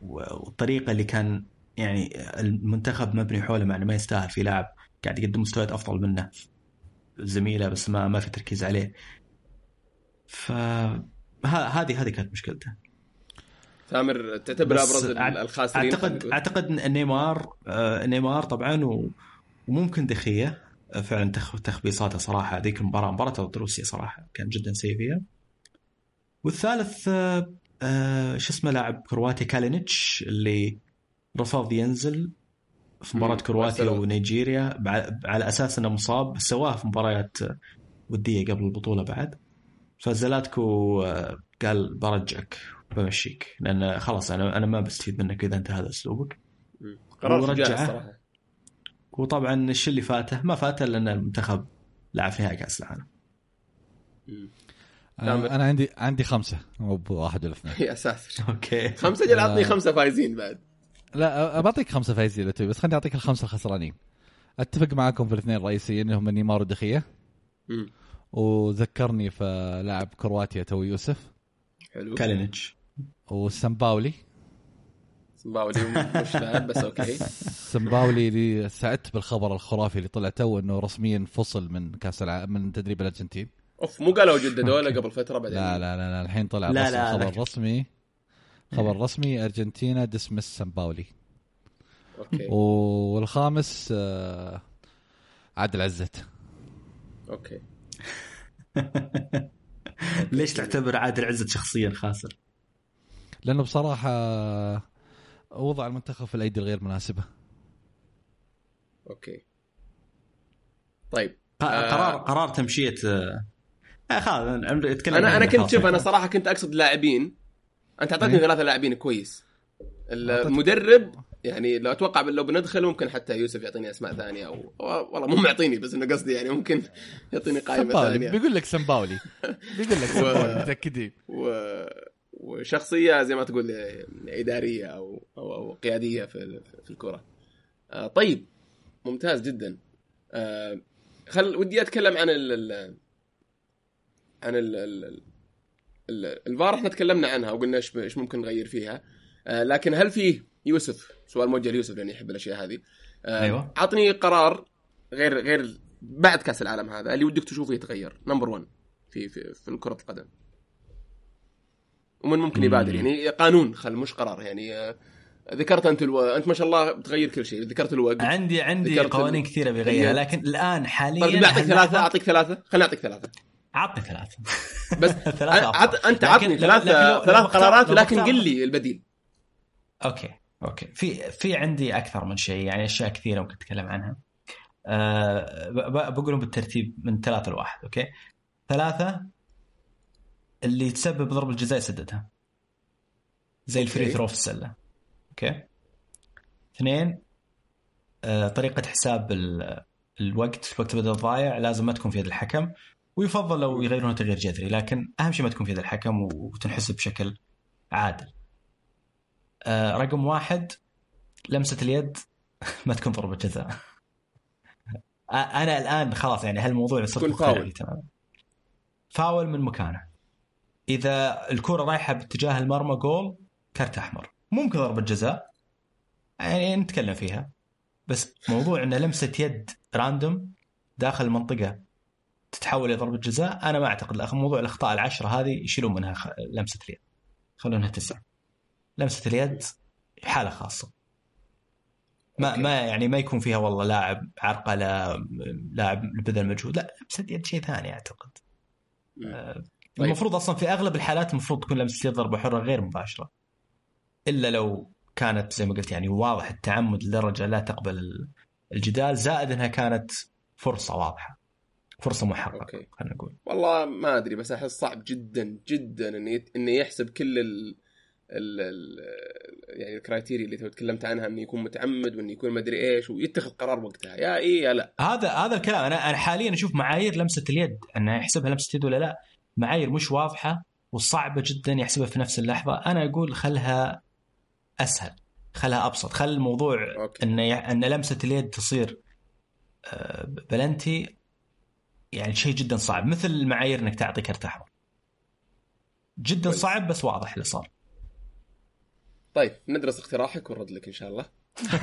والطريقة اللي كان يعني المنتخب مبني حوله مع إنه ما يستاهل في لاعب قاعد يقدم مستويات أفضل منه. زميلة بس ما ما في تركيز عليه. ف هذه هذه كانت مشكلته. ثامر تعتبر أبرز الخاسرين اعتقد أعتقد نيمار آه نيمار طبعا و... وممكن دخية آه، فعلا تخ... تخبيصاته صراحة. ذيك المباراة مباراة ضد روسيا صراحة كان جدا سيء فيها. والثالث آه آه شو اسمه لاعب كرواتي كالينيتش اللي رفض ينزل في مباراة كرواتيا ونيجيريا. على أساس إنه مصاب سواها في مباريات ودية قبل البطولة بعد. فزلاتكو قال برجعك. بمشيك. لأن خلاص أنا أنا ما بستفيد منك إذا أنت هذا أسلوبك. قرار الصراحه وطبعا الشيء اللي فاته ما فاته لأن المنتخب لعب في نهائي كأس العالم. أنا عندي عندي خمسة. مو بواحد ولا اثنين. يا ساتر. okay. خمسة جل اعطني خمسة فايزين بعد. لا بعطيك خمسة فايزين تبي بس خليني أعطيك الخمسة الخسرانين. أتفق معاكم في الاثنين الرئيسيين اللي هم نيمار ودخية. وذكرني في لاعب كرواتيا تو يوسف. حلو. كالينيتش. وسمباولي سمباولي مش لاعب بس okay. سمباولي اللي سعدت بالخبر الخرافي اللي طلع تو إنه رسميا فصل من كأس العالم من تدريب الأرجنتين. أوف مو قالوا جددوا ولا قبل فترة بعدين؟ لا لا لا, لا الحين طلع لا لا خبر لا. رسمي خبر رسمي Argentina dismiss سمباولي okay. والخامس آه، عادل عزت. okay. ليش تعتبر عادل عزت شخصيا خاسر؟ لأنه بصراحة وضع المنتخب في الأيدي الغير مناسبة. okay. طيب قرار آه قرار تمشية آه خلاص أنا أنا كنت شوف أنا صراحة كنت أقصد لاعبين. أنت أعطيتني ثلاثة لاعبين كويس. المدرب يعني لو أتوقع لو بندخل ممكن حتى يوسف يعطيني أسماء ثانية أو والله مو معطيني بس إنه قصدي يعني ممكن يعطيني قائمة ثانية. بيقول لك سمباولي. بيقول لك سمباولي متأكدين. و... وشخصية زي ما تقول إدارية أو أو, أو قيادية في في الكرة. آه طيب ممتاز جدا. آه خل ودي أتكلم عن ال عن ال الفار إحنا تكلمنا عنها وقلنا إيش ممكن نغير فيها. آه لكن هل فيه يوسف؟ سؤال موجه ليوسف لاني يحب الأشياء هذه. آه أيوه. عطني قرار غير غير بعد كأس العالم هذا اللي ودك تشوفه يتغير. نمبر 1 في في في كره القدم. ومن ممكن يبادر. يعني قانون خل مش قرار. يعني آه ذكرت أنت ألو... أنت ما شاء الله بتغير كل شيء. ذكرت الوقت. عندي عندي قوانين ال... كثيرة بغيرها لكن الآن حاليا طيب أعطيك ثلاثة أعطيك ثلاثة. خليني أعطيك ثلاثة. عطني ثلاثة. بس ثلاثة عط... أنت عطني ثلاثة ثلاث قرارات ولكن قل لي البديل. okay okay. في في عندي أكثر من شيء يعني أشياء كثيرة ممكن أتكلم عنها. أه بقولهم بالترتيب من ثلاثة لواحد okay. ثلاثة اللي تسبب ضرب الجزاء يسددها. زي ال free throw في السلة. okay. اثنين أه طريقة حساب الوقت الوقت بدل ضايع لازم ما تكون في يد الحكم. ويفضل لو يغيرونها تغيير جذري لكن أهم شيء ما تكون في يد الحكم وتنحسب بشكل عادل. آه رقم واحد لمسة اليد ما تكون ضربه جزاء آه أنا الآن خلاص يعني هالموضوع صرت فاول. تماما فاول من مكانه. إذا الكرة رايحة باتجاه المرمى جول كرت أحمر. ممكن ضربه جزاء يعني نتكلم فيها. بس موضوع ان لمسة يد راندوم داخل المنطقة تتحول إلى ضربة جزاء أنا ما أعتقد. موضوع الأخطاء العشرة هذه يشيلون منها لمسة اليد. خلونها تسعه لمسة اليد حاله خاصة. ما ما يعني ما يكون فيها والله لاعب عرقلة لاعب بذل مجهود. لا لمسة يد شيء ثاني أعتقد. طيب. المفروض أصلا في أغلب الحالات المفروض تكون لمسة ضربة حرة غير مباشرة. إلا لو كانت زي ما قلت يعني واضح التعمد لدرجة لا تقبل الجدال زائد إنها كانت فرصة واضحة. فرصة محققه خلينا نقول. والله ما أدري بس أحس صعب جدا جدا انه انه يحسب كل ال ال ال يعني الكرايتيريا اللي تكلمت عنها إنه يكون متعمد وإنه يكون مدري إيش ويتخذ قرار وقتها. يا اي يا لا. هذا هذا الكلام. أنا أنا حاليا أشوف معايير لمسة اليد انه يحسبها لمسة يد ولا لا. معايير مش واضحة وصعبة جدا يحسبها في نفس اللحظة أنا أقول خلها أسهل خلها أبسط خل الموضوع okay. إن. إن لمسة اليد تصير آه، بلنتي يعني شيء جدا صعب مثل المعايير إنك تعطي كرت أحمر جدا كويس. صعب بس واضح اللي صار طيب ندرس اقتراحك ونرد لك إن شاء الله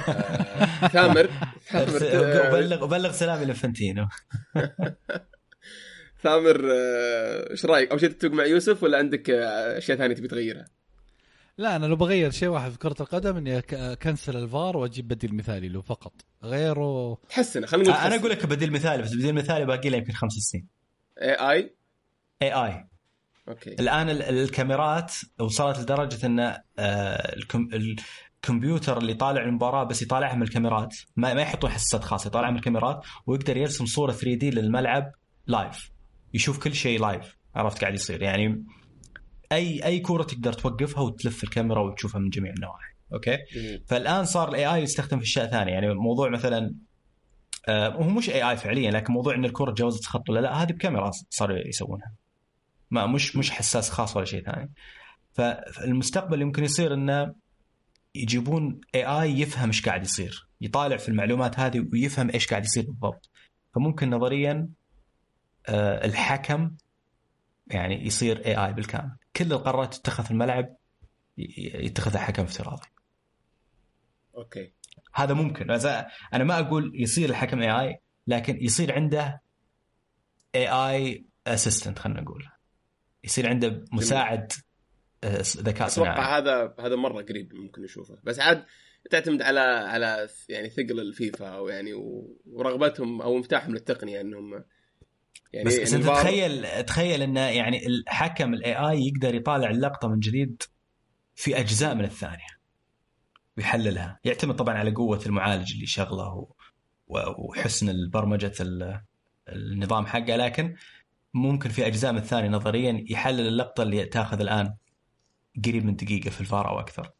آه، ثامر ثامر آه، وبلغ وبلغ سلامي لانفنتينو ثامر آه، إيش رأيك؟ أول شيء تتفق مع يوسف ولا عندك آه، أشياء ثانية تبي تغيرها؟ لا أنا لو بغير شيء واحد في كرة القدم إني أكنسل الفار وأجيب بديل مثالي له فقط. غيره تحسنه خلينا نقول أنا أقول لك بديل مثالي بس بديل مثالي باقي له يمكن خمس سنين. اي اي اي اي okay. الآن ال- الكاميرات وصلت لدرجة إن آه، الكم- الكمبيوتر اللي طالع المباراة بس يطالعها من الكاميرات ما, ما يحطون حساسات خاصة يطالعها من الكاميرات ويقدر يرسم صورة 3D للملعب live يشوف كل شيء live عرفت قاعد يصير. يعني أي أي كورة تقدر توقفها وتلف الكاميرا وتشوفها من جميع النواحي. okay. فالآن صار ال AI يستخدم في أشياء ثانية. يعني موضوع مثلا آه، هو مش AI فعليا لكن موضوع إن الكره تجاوزت خط ولا لا هذه بكاميرا صاروا يسوونها. ما مش مش حساس خاص ولا شيء ثاني. فالمستقبل يمكن يصير إنه يجيبون AI يفهم إيش قاعد يصير. يطالع في المعلومات هذه ويفهم إيش قاعد يصير بالضبط. فممكن نظريا الحكم يعني يصير AI بالكامل. كل القرارات تتخذ في الملعب يتخذها حكم افتراضي. okay. هذا ممكن. أنا ما أقول يصير الحكم AI لكن يصير عنده AI assistant خلينا نقول. يصير عنده مساعد آه، ذكاء صناعي. أتوقع هذا هذا مرة قريب ممكن نشوفه. بس عاد تعتمد على على يعني ثقل الفيفا أو يعني ورغبتهم أو انفتاحهم للتقنية إنهم يعني بس, بس انت الفار- تخيل تخيل انه يعني الحكم ال AI يقدر يطالع اللقطة من جديد في أجزاء من الثانية ويحللها. يعتمد طبعا على قوة المعالج اللي شغله وحسن برمجه ال- النظام حقه لكن ممكن في أجزاء من الثانية نظريا يحلل اللقطة اللي تاخذ الآن قريب من دقيقة في الفار أو أكثر.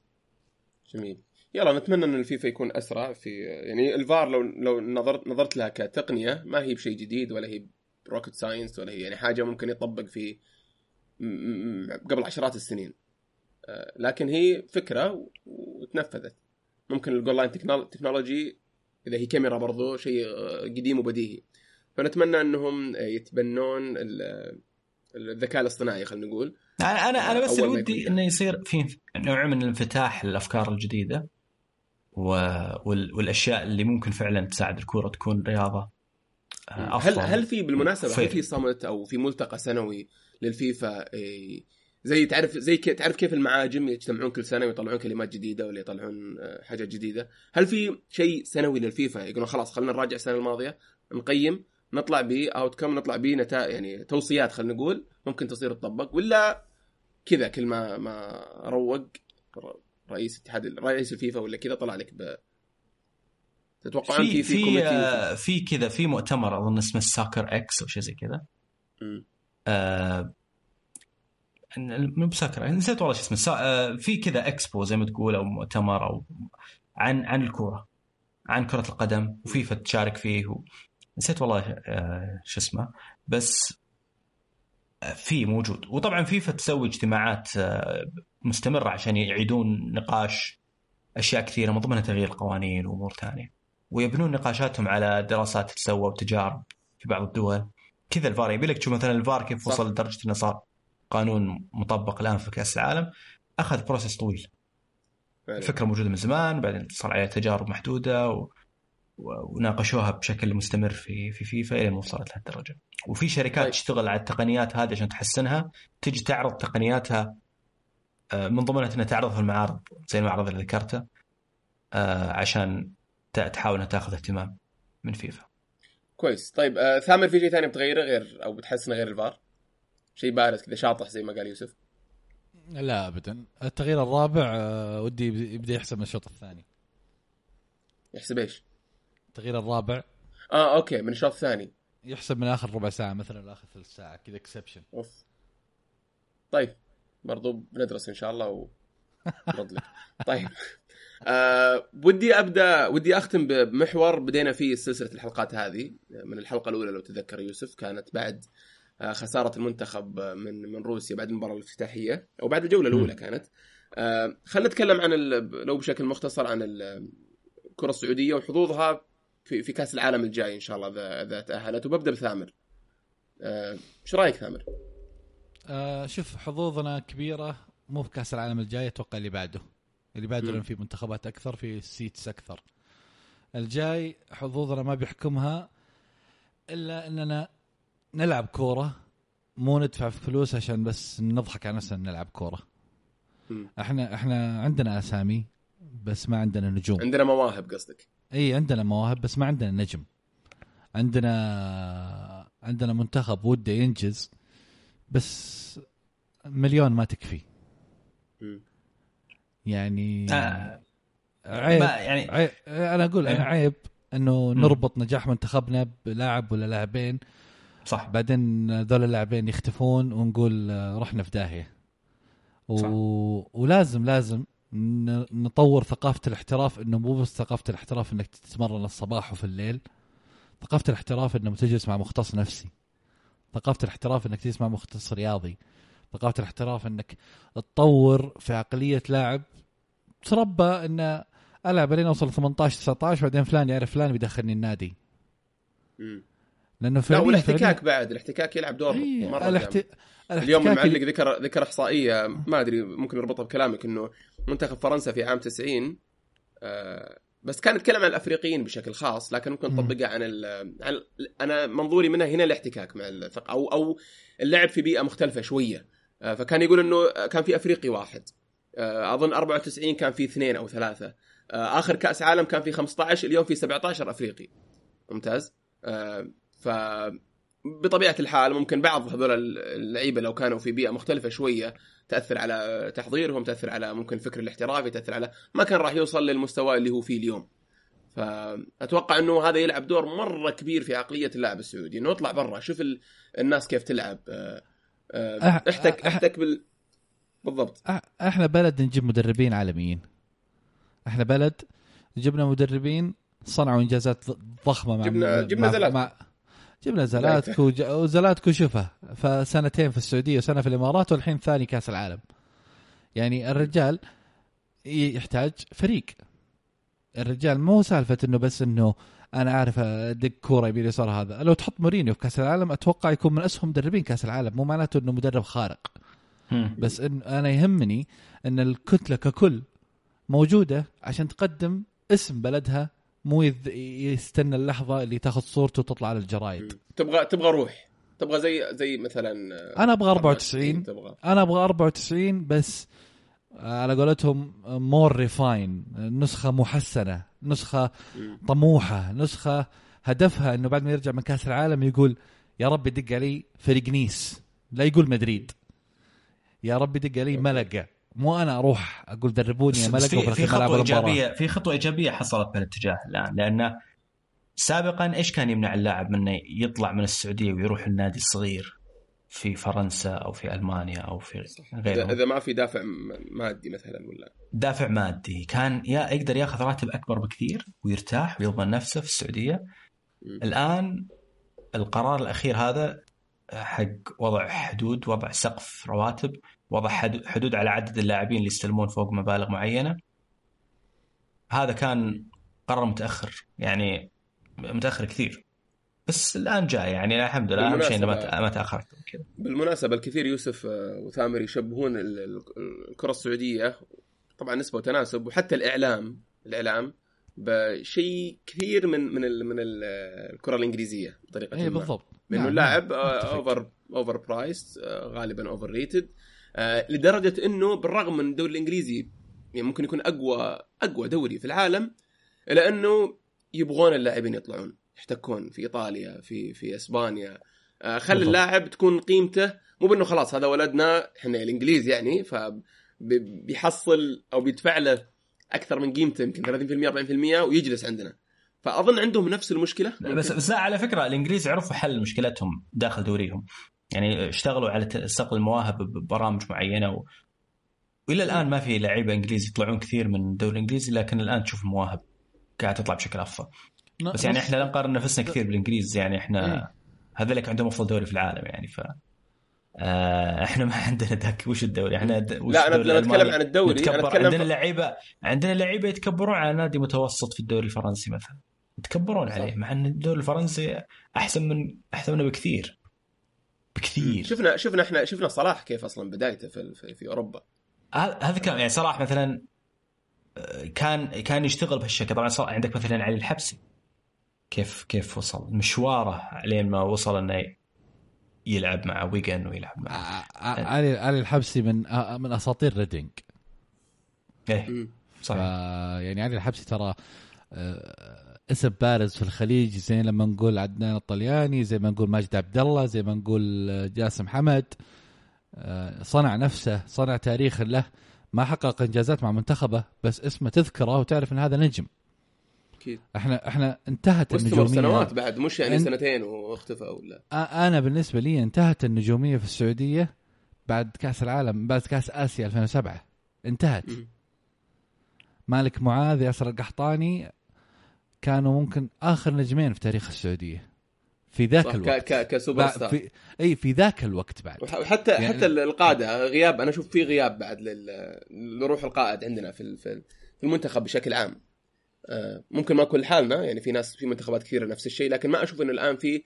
جميل. يلا نتمنى إن الفيفا يكون أسرع في يعني الفار لو لو نظرت نظرت لها كتقنية ما هي بشيء جديد ولا هي rocket science ولا هي يعني حاجة ممكن يطبق في قبل عشرات السنين. آه، لكن هي فكرة وتنفذت. ممكن ال goal line technol- technology إذا هي كاميرا برضو شيء آه، قديم وبديهي. فنتمنى إنهم آه، يتبنون ال- الذكاء الاصطناعي خلينا نقول. أنا أنا أنا بس اللي ودي إنه يصير في نوع من الانفتاح للأفكار الجديدة. والأشياء اللي ممكن فعلا تساعد الكورة تكون رياضة. هل افضل هل في بالمناسبة هل في- صمت أو في ملتقى سنوي للفيفا إيه، زي تعرف زي تعرف كيف المعاجم يجتمعون كل سنة ويطلعون كلمات جديدة ولا يطلعون آه، حاجات جديدة؟ هل في شيء سنوي للفيفا يقولون خلاص خلينا نراجع السنة الماضية نقيم نطلع ب outcome نطلع ب نتائج يعني توصيات خلينا نقول ممكن تصير تطبق ولا كذا كل ما ما روق رئيس اتحاد رئيس الفيفا ولا كذا طلع لك ب تتوقعون في في في آه، في كذا في مؤتمر أظن اسمه ال Soccerex أو شيء زي كذا. آه، مو ب Soccer نسيت والله شو اسمه. سا- آه، في كذا إكسبو زي ما تقول أو مؤتمر أو عن عن الكورة عن كرة القدم وفيفا تشارك فيه و... نسيت والله آه، شو اسمه. بس في موجود. وطبعا فيفا تسوي اجتماعات مستمرة عشان يعيدون نقاش أشياء كثيرة من ضمنها تغيير القوانين وأمور ثانية. ويبنون نقاشاتهم على دراسات تسوى وتجارب في بعض الدول كذا الفار يبي لك تشوف مثلا الفار كيف. وصل لدرجة إنه صار قانون مطبق الآن في كأس العالم أخذ process طويل فعلا. الفكرة موجودة من زمان بعدين صار عليها تجارب محدودة و... و- وناقشوها بشكل مستمر في في فيفا إلى ما وصلت لهالدرجة وفي شركات طيب. تشتغل على التقنيات هذه عشان تحسنها تجي تعرض تقنياتها آه، من ضمنها إنها تعرض في المعارض زي المعرض اللي ذكرته آه، عشان تحاول إنها تاخذ اهتمام من فيفا. كويس. طيب آه ثامر في شيء ثاني بتغيره غير أو بتحسنه غير الفار؟ شيء بارز كذا شاطح زي ما قال يوسف. لا ابدا. التغيير الرابع آه، ودي يب- يبدأ يحسب من الشوط الثاني. يحسب إيش؟ التغيير الرابع. آه أوكي من الشوط الثاني. يحسب من آخر ربع ساعة مثلا لاخر ثلث ساعة كذا exception of. طيب برضو بندرس إن شاء الله ونرد لك. طيب. آه ودي أبدأ ودي أختم بمحور بدينا فيه سلسلة الحلقات هذه. من الحلقة الأولى لو تتذكر يوسف كانت بعد آه، خسارة المنتخب من من روسيا بعد المباراة الافتتاحية أو بعد الجولة الأولى كانت. آه، خلينا نتكلم عن لو بشكل مختصر عن ال- الكره السعودية وحظوظها في في كأس العالم الجاي إن شاء الله إذا إذا تأهلت. وببدأ بثامر. آه، إيش رأيك ثامر؟ آه شوف حظوظنا كبيرة مو في كأس العالم الجاي أتوقع اللي بعده. اللي. لأن في منتخبات أكثر في سيتس أكثر الجاي حظوظنا ما بيحكمها إلا إننا نلعب كورة مو ندفع فلوس عشان بس نضحك على نفسنا نلعب كورة. إحنا إحنا عندنا أسامي بس ما عندنا نجوم عندنا مواهب قصدك إي عندنا مواهب بس ما عندنا نجم عندنا عندنا منتخب وده ينجز بس مليون ما تكفي. يعني آه، عيب, يعني عيب أنا أقول إيه. عيب إنه. نربط نجاح منتخبنا بلاعب ولا لاعبين صح بعدين ذول اللاعبين يختفون ونقول آه، رحنا في داهية و... صح. ولازم لازم نطور ثقافة الاحتراف إنه مو بس ثقافة الاحتراف إنك تتمرن الصباح وفي الليل ثقافة الاحتراف إنه تجلس مع مختص نفسي ثقافة الاحتراف إنك تجلس مع مختص رياضي ثقافة الاحتراف أنك تطور في عقلية لاعب تربى انه ألعب لين أوصل 18 19 بعدين فلان يعرف فلان بيدخلني النادي مم. لأنه لا فعليا والاحتكاك بعد الاحتكاك يلعب دور إيه، مرة الاحت... جامد. الاحتكاك اليوم المعلق ذكر ذكر إحصائية ما أدري ممكن نربطها بكلامك إنه منتخب فرنسا في عام 90 آه، بس كان يتكلم عن الأفريقيين بشكل خاص لكن ممكن مم. نطبقها عن, ال عن ال- أنا منظوري منها هنا الاحتكاك مع الثق أو أو اللعب في بيئة مختلفة شوية فكان يقول إنه كان في أفريقي واحد. آه، أظن 94 كان في اثنين أو ثلاثة. آه، آخر كأس عالم كان في 15 اليوم في 17 أفريقي. ممتاز. آه، ف بطبيعة الحال ممكن بعض هذول اللعيبة لو كانوا في بيئة مختلفة شوية تأثر على تحضيرهم تأثر على ممكن الفكر الاحترافي تأثر على ما كان راح يوصل للمستوى اللي هو فيه اليوم. فاتوقع إنه هذا يلعب دور مرة كبير في عقلية اللاعب السعودي. إنه اطلع برا شوف ال... الناس كيف تلعب. آه، آه، أح- احتك أح- احتك بال بالضبط. أح- إحنا بلد نجيب مدربين عالميين. إحنا بلد جبنا مدربين صنعوا انجازات ضخمة مع جبنا- مع جبنا زلاتكو. مع جبنا زلاتكو وزلاتكو شوفه فسنتين في السعودية وسنة في الإمارات والحين ثاني كأس العالم. يعني الرجال يحتاج فريق. الرجال مو سالفة إنه بس إنه أنا عارف ادق كورة يمين يسار هذا. لو تحط مورينيو في كأس العالم أتوقع يكون من أسهم مدربين كأس العالم. مو معناته إنه مدرب خارق. بس إن أنا يهمني إن الكتلة ككل موجودة عشان تقدم اسم بلدها مو يستنى اللحظة اللي تاخذ صورته وتطلع على الجرايد. تبغى تبغى روح. تبغى زي زي مثلا أنا أبغى 94 تبغى. أنا أبغى 94 بس على قولتهم more refined نسخة محسنة. نسخة. طموحة نسخة هدفها إنه بعد ما يرجع من كأس العالم يقول يا رب يدق علي فريق نيس. لا يقول مدريد. يا رب يدق علي ملقا. مو أنا أروح أقول دربوني يا ملقا في, في خطوة. ايجابيه في خطوة إيجابية حصلت بهالاتجاه الآن لأن سابقا إيش كان يمنع اللاعب من إنه يطلع من السعودية ويروح النادي الصغير؟ في فرنسا أو في ألمانيا أو في اذا غيره إذا ما في دافع م- مادي مثلا ولا؟ دافع مادي. كان يا يقدر ياخذ راتب أكبر بكثير ويرتاح ويضمن نفسه في السعودية. مم. الآن القرار الأخير هذا حق وضع حدود وضع سقف رواتب وضع حد- حدود على عدد اللاعبين اللي يستلمون فوق مبالغ معينة. هذا كان قرار متأخر. يعني متأخر كثير. بس الآن جاء يعني الحمد لله أهم شيء إنه ما بالمناسبة- ت- ما تاخر أكثر من كذا بالمناسبة الكثير يوسف آه، وثامر يشبهون ال- ال- الكرة السعودية طبعا نسبة وتناسب وحتى الإعلام الإعلام بشيء كثير من من ال من ال الكرة الإنجليزية بطريقة اي ما. بالضبط. لأنه نعم، اللاعب. over overpriced غالبا overrated لدرجة إنه بالرغم من الدوري الإنجليزي يعني ممكن يكون اقوى أقوى دوري في العالم الا إنه يبغون اللاعبين يطلعون. يحتكون في إيطاليا في في إسبانيا. آه، خلي. اللاعب تكون قيمته مو بأنه خلاص هذا ولدنا إحنا الإنجليز يعني فبيحصل أو بيدفع له أكثر من قيمته يمكن 30% 40% ويجلس عندنا. فأظن عندهم نفس المشكلة. بس بس لا على فكرة الإنجليز عرفوا حل مشكلتهم داخل دوريهم. يعني اشتغلوا على صقل المواهب ببرامج معينة و... والى الآن ما في لعيبة إنجليز يطلعون كثير من الدوري الانجليزي لكن الآن تشوف المواهب قاعد تطلع بشكل أفضل. بس يعني إحنا لا نقارن نفسنا كثير بالإنجليز يعني إحنا إيه. هذولك عندهم أفضل دوري في العالم يعني ف آه إحنا ما عندنا ذاك. وش الدوري؟ إحنا د... وش لا أنا لما أتكلم؟ عن الدوري. أنا نتكبر أتكلم عندنا لعيبة عندنا لعيبة يتكبرون على نادي متوسط في الدوري الفرنسي مثلا. يتكبرون صح. عليه مع إن الدوري الفرنسي أحسن من أحسن منه بكثير. بكثير. شفنا شفنا إحنا شفنا صلاح كيف أصلا بدايته في في, في أوروبا. هذا هذا كان يعني صلاح مثلا آه، كان كان يشتغل بهالشكل. طبعا صلاح عندك مثلا علي الحبسي. كيف كيف وصل؟ مشواره لين ما وصل إنه يلعب مع ويجن ويلعب مع ع- ع- علي علي الحبسي من آه، من أساطير ريدينج إيه صحيح. يعني علي الحبسي ترى آه، اسم بارز في الخليج زي لما نقول عدنان الطلياني زي ما نقول ماجد عبد الله زي ما نقول آه، جاسم حمد. آه، صنع نفسه صنع تاريخ له. ما حقق إنجازات مع منتخبه بس اسمه تذكره وتعرف إن هذا نجم. أكيد. إحنا إحنا انتهت النجومية. سنوات بعد مش يعني إن- سنتين واختفى ولا أنا بالنسبة لي انتهت النجومية في السعودية بعد كأس العالم بعد كأس آسيا 2007 انتهت. مم. مالك معاذ ياسر القحطاني كانوا ممكن آخر نجمين في تاريخ السعودية. في ذاك الوقت. ك كسوبر ستار في إي في ذاك الوقت بعد. وح- وحتى يعني- حتى القادة غياب أنا أشوف في غياب بعد لل- لروح القائد عندنا في في المنتخب بشكل عام. ممكن ما كل حالنا يعني في ناس في منتخبات كثيرة نفس الشيء لكن ما أشوف إنه الآن في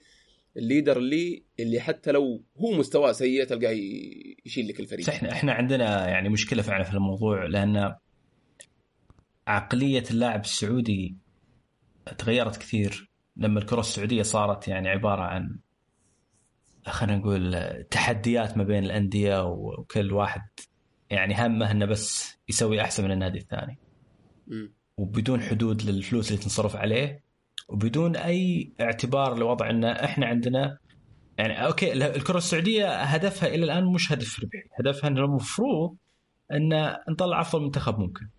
ال leader اللي اللي حتى لو هو مستواه سيء تلقاه يشيل لك الفريق. إحنا إحنا عندنا يعني مشكلة فعلا في الموضوع لأن عقلية اللاعب السعودي تغيرت كثير. لما الكرة السعودية صارت يعني عبارة عن خلينا نقول تحديات ما بين الأندية وكل واحد يعني همه إنه بس يسوي أحسن من النادي الثاني. مم. وبدون حدود للفلوس اللي تنصرف عليه وبدون أي اعتبار لوضع ان إحنا عندنا يعني أوكي الكرة السعودية هدفها إلى الآن مش هدف ربحي، هدفها إنه المفروض إن نطلع أفضل منتخب ممكن.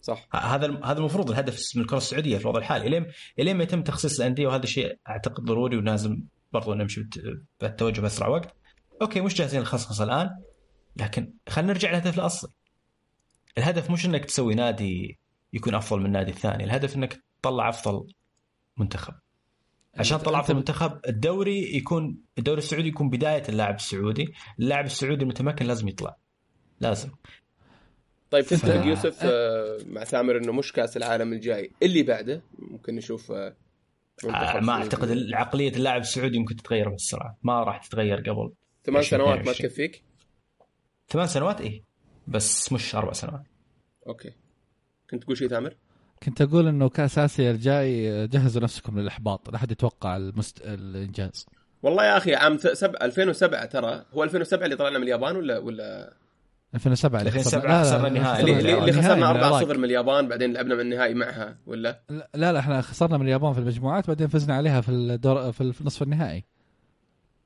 صح هذا هذا المفروض الهدف من الكرة السعودية في الوضع الحالي، الين إلين ما يتم تخصيص الأندية وهذا شيء أعتقد ضروري ولازم برضو نمشي بالت- بالتوجه بأسرع وقت. أوكي مش جاهزين للخصخصه الآن لكن خلينا نرجع للهدف الأصلي. الهدف مش إنك تسوي نادي يكون أفضل من النادي الثاني، الهدف إنك تطلع أفضل منتخب. عشان تطلع أفضل منتخب الدوري يكون الدوري السعودي يكون بداية اللاعب السعودي، اللاعب السعودي المتمكن لازم يطلع. لازم. طيب تتفق ف- يوسف آه، مع سامر إنه مش كأس العالم الجاي اللي بعده ممكن نشوف آه، آه، ما. أعتقد عقلية اللاعب السعودي ممكن تتغير بسرعة، ما راح تتغير قبل ثمان 20 سنوات ما 22. تكفيك ثمان سنوات إيه بس مش أربع سنوات. أوكي كنت تقول شيء ثامر؟ كنت أقول إنه كاس اسيا الجاي جهزوا نفسكم للإحباط لا احد يتوقع المست... الإنجاز. والله يا أخي عام سب... 2007 ترى هو 2007 اللي طلعنا من اليابان ولا ولا؟ 2007 اللي 2007 خسرنا- خسرنا النهائي. اللي, خسرنا من 4 العراق. 0 من اليابان بعدين لعبنا من النهائي معها ولا؟ لا لا إحنا خسرنا من اليابان في المجموعات بعدين فزنا عليها في الدور في نصف النهائي.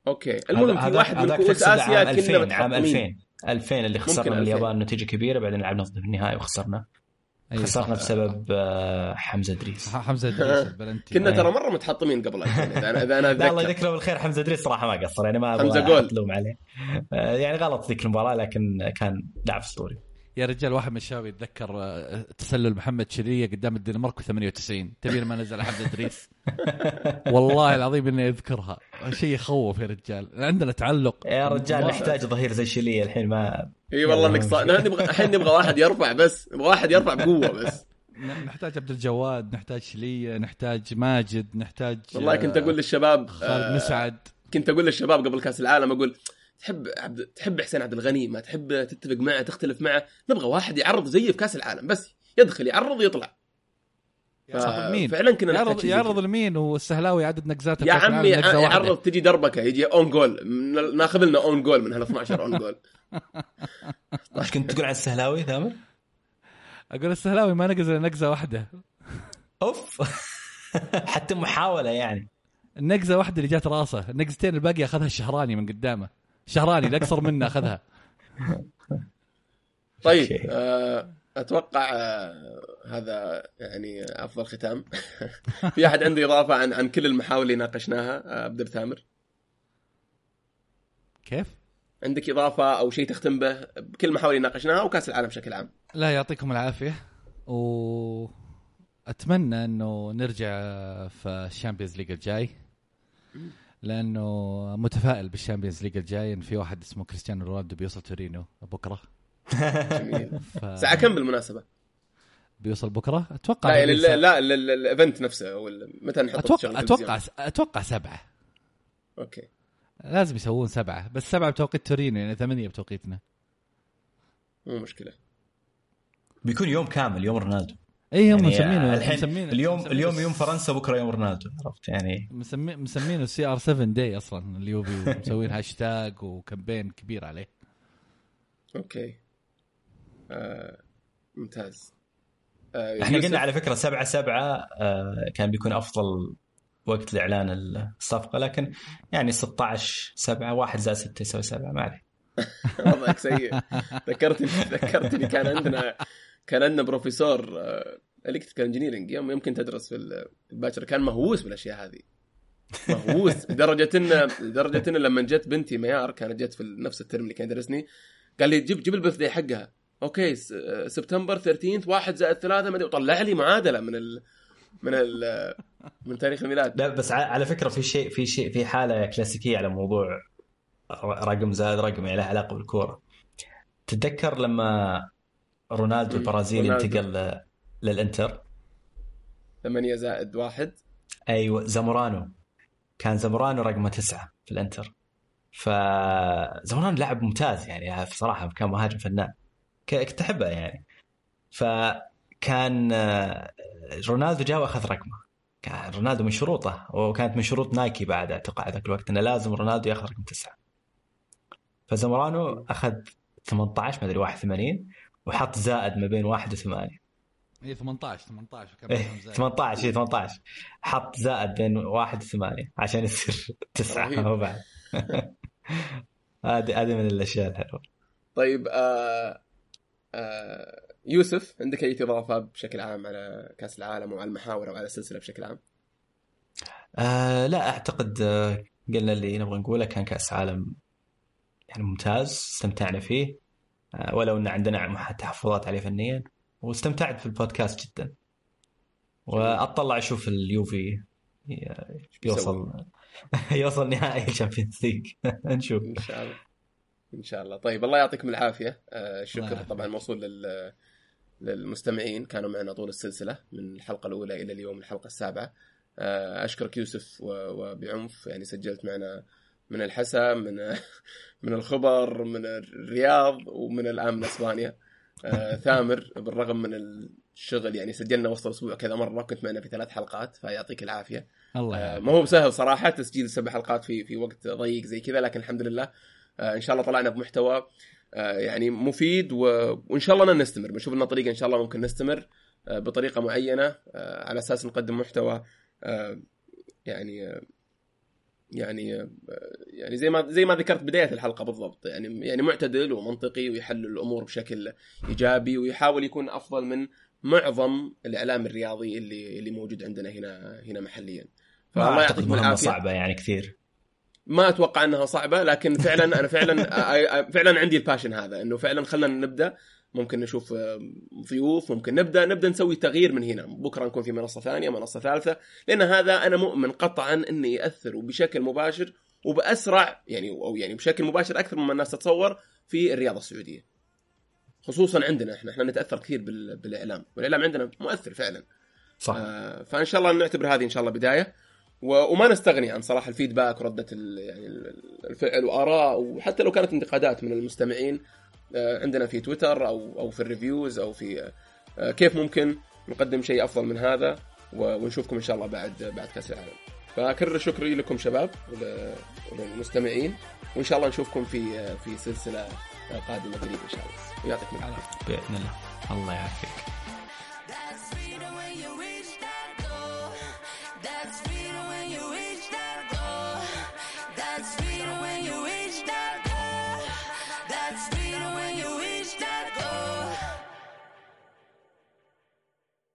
أوكي. المهم في واحد من كؤوس آسيا كنا 2000 عام متحطمين 2000 2000 اللي خسرنا من 2000. اليابان نتيجة كبيرة بعدين لعبنا ضد في النهائي وخسرنا. أيوة خسرنا. بسبب آه، حمزة ادريس حمزة ادريس البلنتي كنا. ترى مرة متحطمين قبل 2000 إذا أنا إذا الله يذكره بالخير حمزة ادريس صراحة ما قصر يعني ما حمزة أبغى جول. أحط لوم عليه. آه، يعني غلط ذيك المباراة لكن كان لاعب أسطوري. يا رجال واحد من الشباب يتذكر آه، تسلل محمد شلية قدام الدنمارك في 98 تبي ما نزل حمزة ادريس والله العظيم إني أذكرها. شيء يخوف يا رجال. عندنا تعلق. يا رجال نحتاج ظهير زي شيليه الحين ما إي والله يلا، إنك صا... نبغى الحين نبغى واحد يرفع بس نبغى واحد يرفع بقوة بس. نحتاج عبد الجواد نحتاج شليه نحتاج ماجد نحتاج والله كنت أقول للشباب خالد آه، مسعد. كنت أقول للشباب قبل كأس العالم أقول تحب عبد تحب حسين عبد الغني ما تحب تتفق معه تختلف معه نبغى واحد يعرض زيه في كأس العالم بس يدخل يعرض ويطلع يعرض مين؟ فعلا كنا نحتاج يعرض يعرض. لمين والسهلاوي عدد نقزاته يا عمي. يعرض تجي دربكة يجي own goal ناخذ لنا own goal من هال 12 own goal إيش كنت تقول عن السهلاوي ثامر؟ أقول السهلاوي ما نقز إلا نقزة واحدة أوف حتى محاولة يعني النقزة واحدة اللي جات راسه النقزتين الباقي أخذها الشهراني من قدامه شهراني الاقصر منه أخذها طيب. آه، أتوقع آه، هذا يعني أفضل ختام. في أحد عنده إضافة عن عن كل المحاور اللي ناقشناها؟ آه، ابدا بثامر كيف؟ عندك إضافة أو شيء تختم به بكل المحاور اللي ناقشناها وكاس العالم بشكل عام؟ لا يعطيكم العافية. و أتمنى إنه نرجع في ال Champions League الجاي. لأنه متفائل بال Champions League الجاي. إن في واحد اسمه كريستيانو رونالدو بيوصل تورينو بكرة. جميل. ف... ساعة كم بالمناسبة؟ بيوصل بكرة؟ أتوقع لا يعني لا لا لا- لا- ال event نفسه أو متى نحط أتوقع أتوقع أتوقع سبعة. أوكي. لازم يسوون سبعة بس سبعة بتوقيت تورينو يعني ثمانية بتوقيتنا. مو مشكلة. بيكون يوم كامل يوم رونالدو. اي هم يعني مسمينه الحين مسمينه اليوم مسمينه- اليوم يوم فرنسا بكرة يوم رونالدو عرفت؟ يعني مسمي مسمينه CR7 day أصلا اليوفي ومسوين هاشتاج و campaign كبير عليه. okay. آه ممتاز. إحنا يوسف؟ قلنا على فكرة 7 7 آه كان بيكون أفضل وقت لإعلان الصفقة لكن يعني 16 7 1 زائد 6 يساوي 7 ما عليه. وضعك سيء. ذكرتني ذكرتني كان عندنا كان عندنا بروفيسور electrical engineering يوم يمكن تدرس في ال- في الباكر كان مهووس بالأشياء هذه. مهووس. لدرجة انه لدرجة انه لما جت بنتي ميار كانت جت في نفس الترم اللي كان يدرسني قال لي جيب جيب ال birthday حقها. okay س- سبتمبر 13 واحد زائد ثلاثة ما وطلع لي معادلة من ال من ال من تاريخ الميلاد. لا بس على فكرة في شيء في شيء في حالة كلاسيكية على موضوع رقم زائد رقم يعني له علاقة بالكورة. تتذكر لما رونالدو. البرازيلي. انتقل للإنتر؟ 8 زائد واحد. أيوه زامورانو. كان زامورانو رقمه تسعة في الإنتر. فزامورانو لاعب ممتاز يعني بصراحه كان مهاجم فنان. ك- كنت احبه يعني. فكان آه، رونالدو جاء وأخذ رقمه. كان رونالدو من شروطه وكانت من شروط نايكي بعد اعتقد ذاك الوقت إنه لازم رونالدو ياخذ رقم تسعة. فزامورانو أخذ 18 ما أدري 81 وحط زائد ما بين واحد وثمانية. اي 18 18 وكم إيه رقم زائد. 18 اي 18 حط زائد بين واحد وثمانية عشان يصير تسعة رهيب. وبعد هذه هذه من الأشياء الحلوة. طيب آه يوسف عندك أي إضافة بشكل عام على كأس العالم وعلى المحاور أو على السلسلة بشكل عام؟ آه لا أعتقد آه قلنا اللي نبغى نقوله كان كأس عالم يعني ممتاز استمتعنا فيه. آه ولو إن عندنا تحفظات عليه فنيا. واستمتعت في البودكاست جدا. وأطلع أشوف اليوفي يوصل يوصل نهائي ال Champions League. نشوف. إن شاء الله. إن شاء الله. طيب الله يعطيكم العافية. آه الشكر. طبعا موصول لل للمستمعين. كانوا معنا طول السلسلة من الحلقة الأولى إلى اليوم الحلقة السابعة. آه أشكرك يوسف و- وبعنف. يعني سجلت معنا من الحسا من من الخبر من الرياض ومن الان من اسبانيا آه ثامر بالرغم من الشغل يعني سجلنا وسط الأسبوع كذا مرة كنت معنا في ثلاث حلقات فيعطيك العافية. الله ما هو بسهل صراحة تسجيل سبع حلقات في في وقت ضيق زي كذا لكن الحمد لله إن شاء الله طلعنا بمحتوى آه، يعني مفيد و... وإن شاء الله نستمر بنشوف لنا طريقة إن شاء الله ممكن نستمر آه، بطريقة معينة آه، على أساس نقدم محتوى آه، يعني آه، يعني آه، يعني زي ما زي ما ذكرت بداية الحلقة بالضبط يعني يعني معتدل ومنطقي ويحلل الأمور بشكل إيجابي ويحاول يكون أفضل من معظم الإعلام الرياضي اللي اللي موجود عندنا هنا هنا محليا. فالله يعطيكم العافية. صعبة يعني كثير. ما أتوقع أنها صعبة لكن فعلا أنا فعلا فعلا عندي الباشن هذا إنه فعلا خلينا نبدأ. ممكن نشوف ضيوف ممكن نبدأ نبدأ نسوي تغيير من هنا. بكرة نكون في منصة ثانية منصة ثالثة لأن هذا أنا مؤمن قطعا إنه يأثر وبشكل مباشر وبأسرع يعني أو يعني بشكل مباشر أكثر مما الناس تتصور في الرياضة السعودية. خصوصا عندنا إحنا إحنا نتأثر كثير بال- بالإعلام. والإعلام عندنا مؤثر فعلا. صح. آه، فإن شاء الله نعتبر هذه إن شاء الله بداية. وما نستغني عن صراحة الفيدباك وردة يعني ال- الفعل وآراء وحتى لو كانت انتقادات من المستمعين آه، عندنا في تويتر أو أو في الريفيوز أو في آه، كيف ممكن نقدم شيء أفضل من هذا ونشوفكم إن شاء الله بعد بعد كأس العالم. فاكرر شكري لكم شباب ول- وللمستمعين وإن شاء الله نشوفكم في آه، في سلسلة قادمة قريب إن شاء الله ويعطيكم العافية. بإذن الله الله يعافيك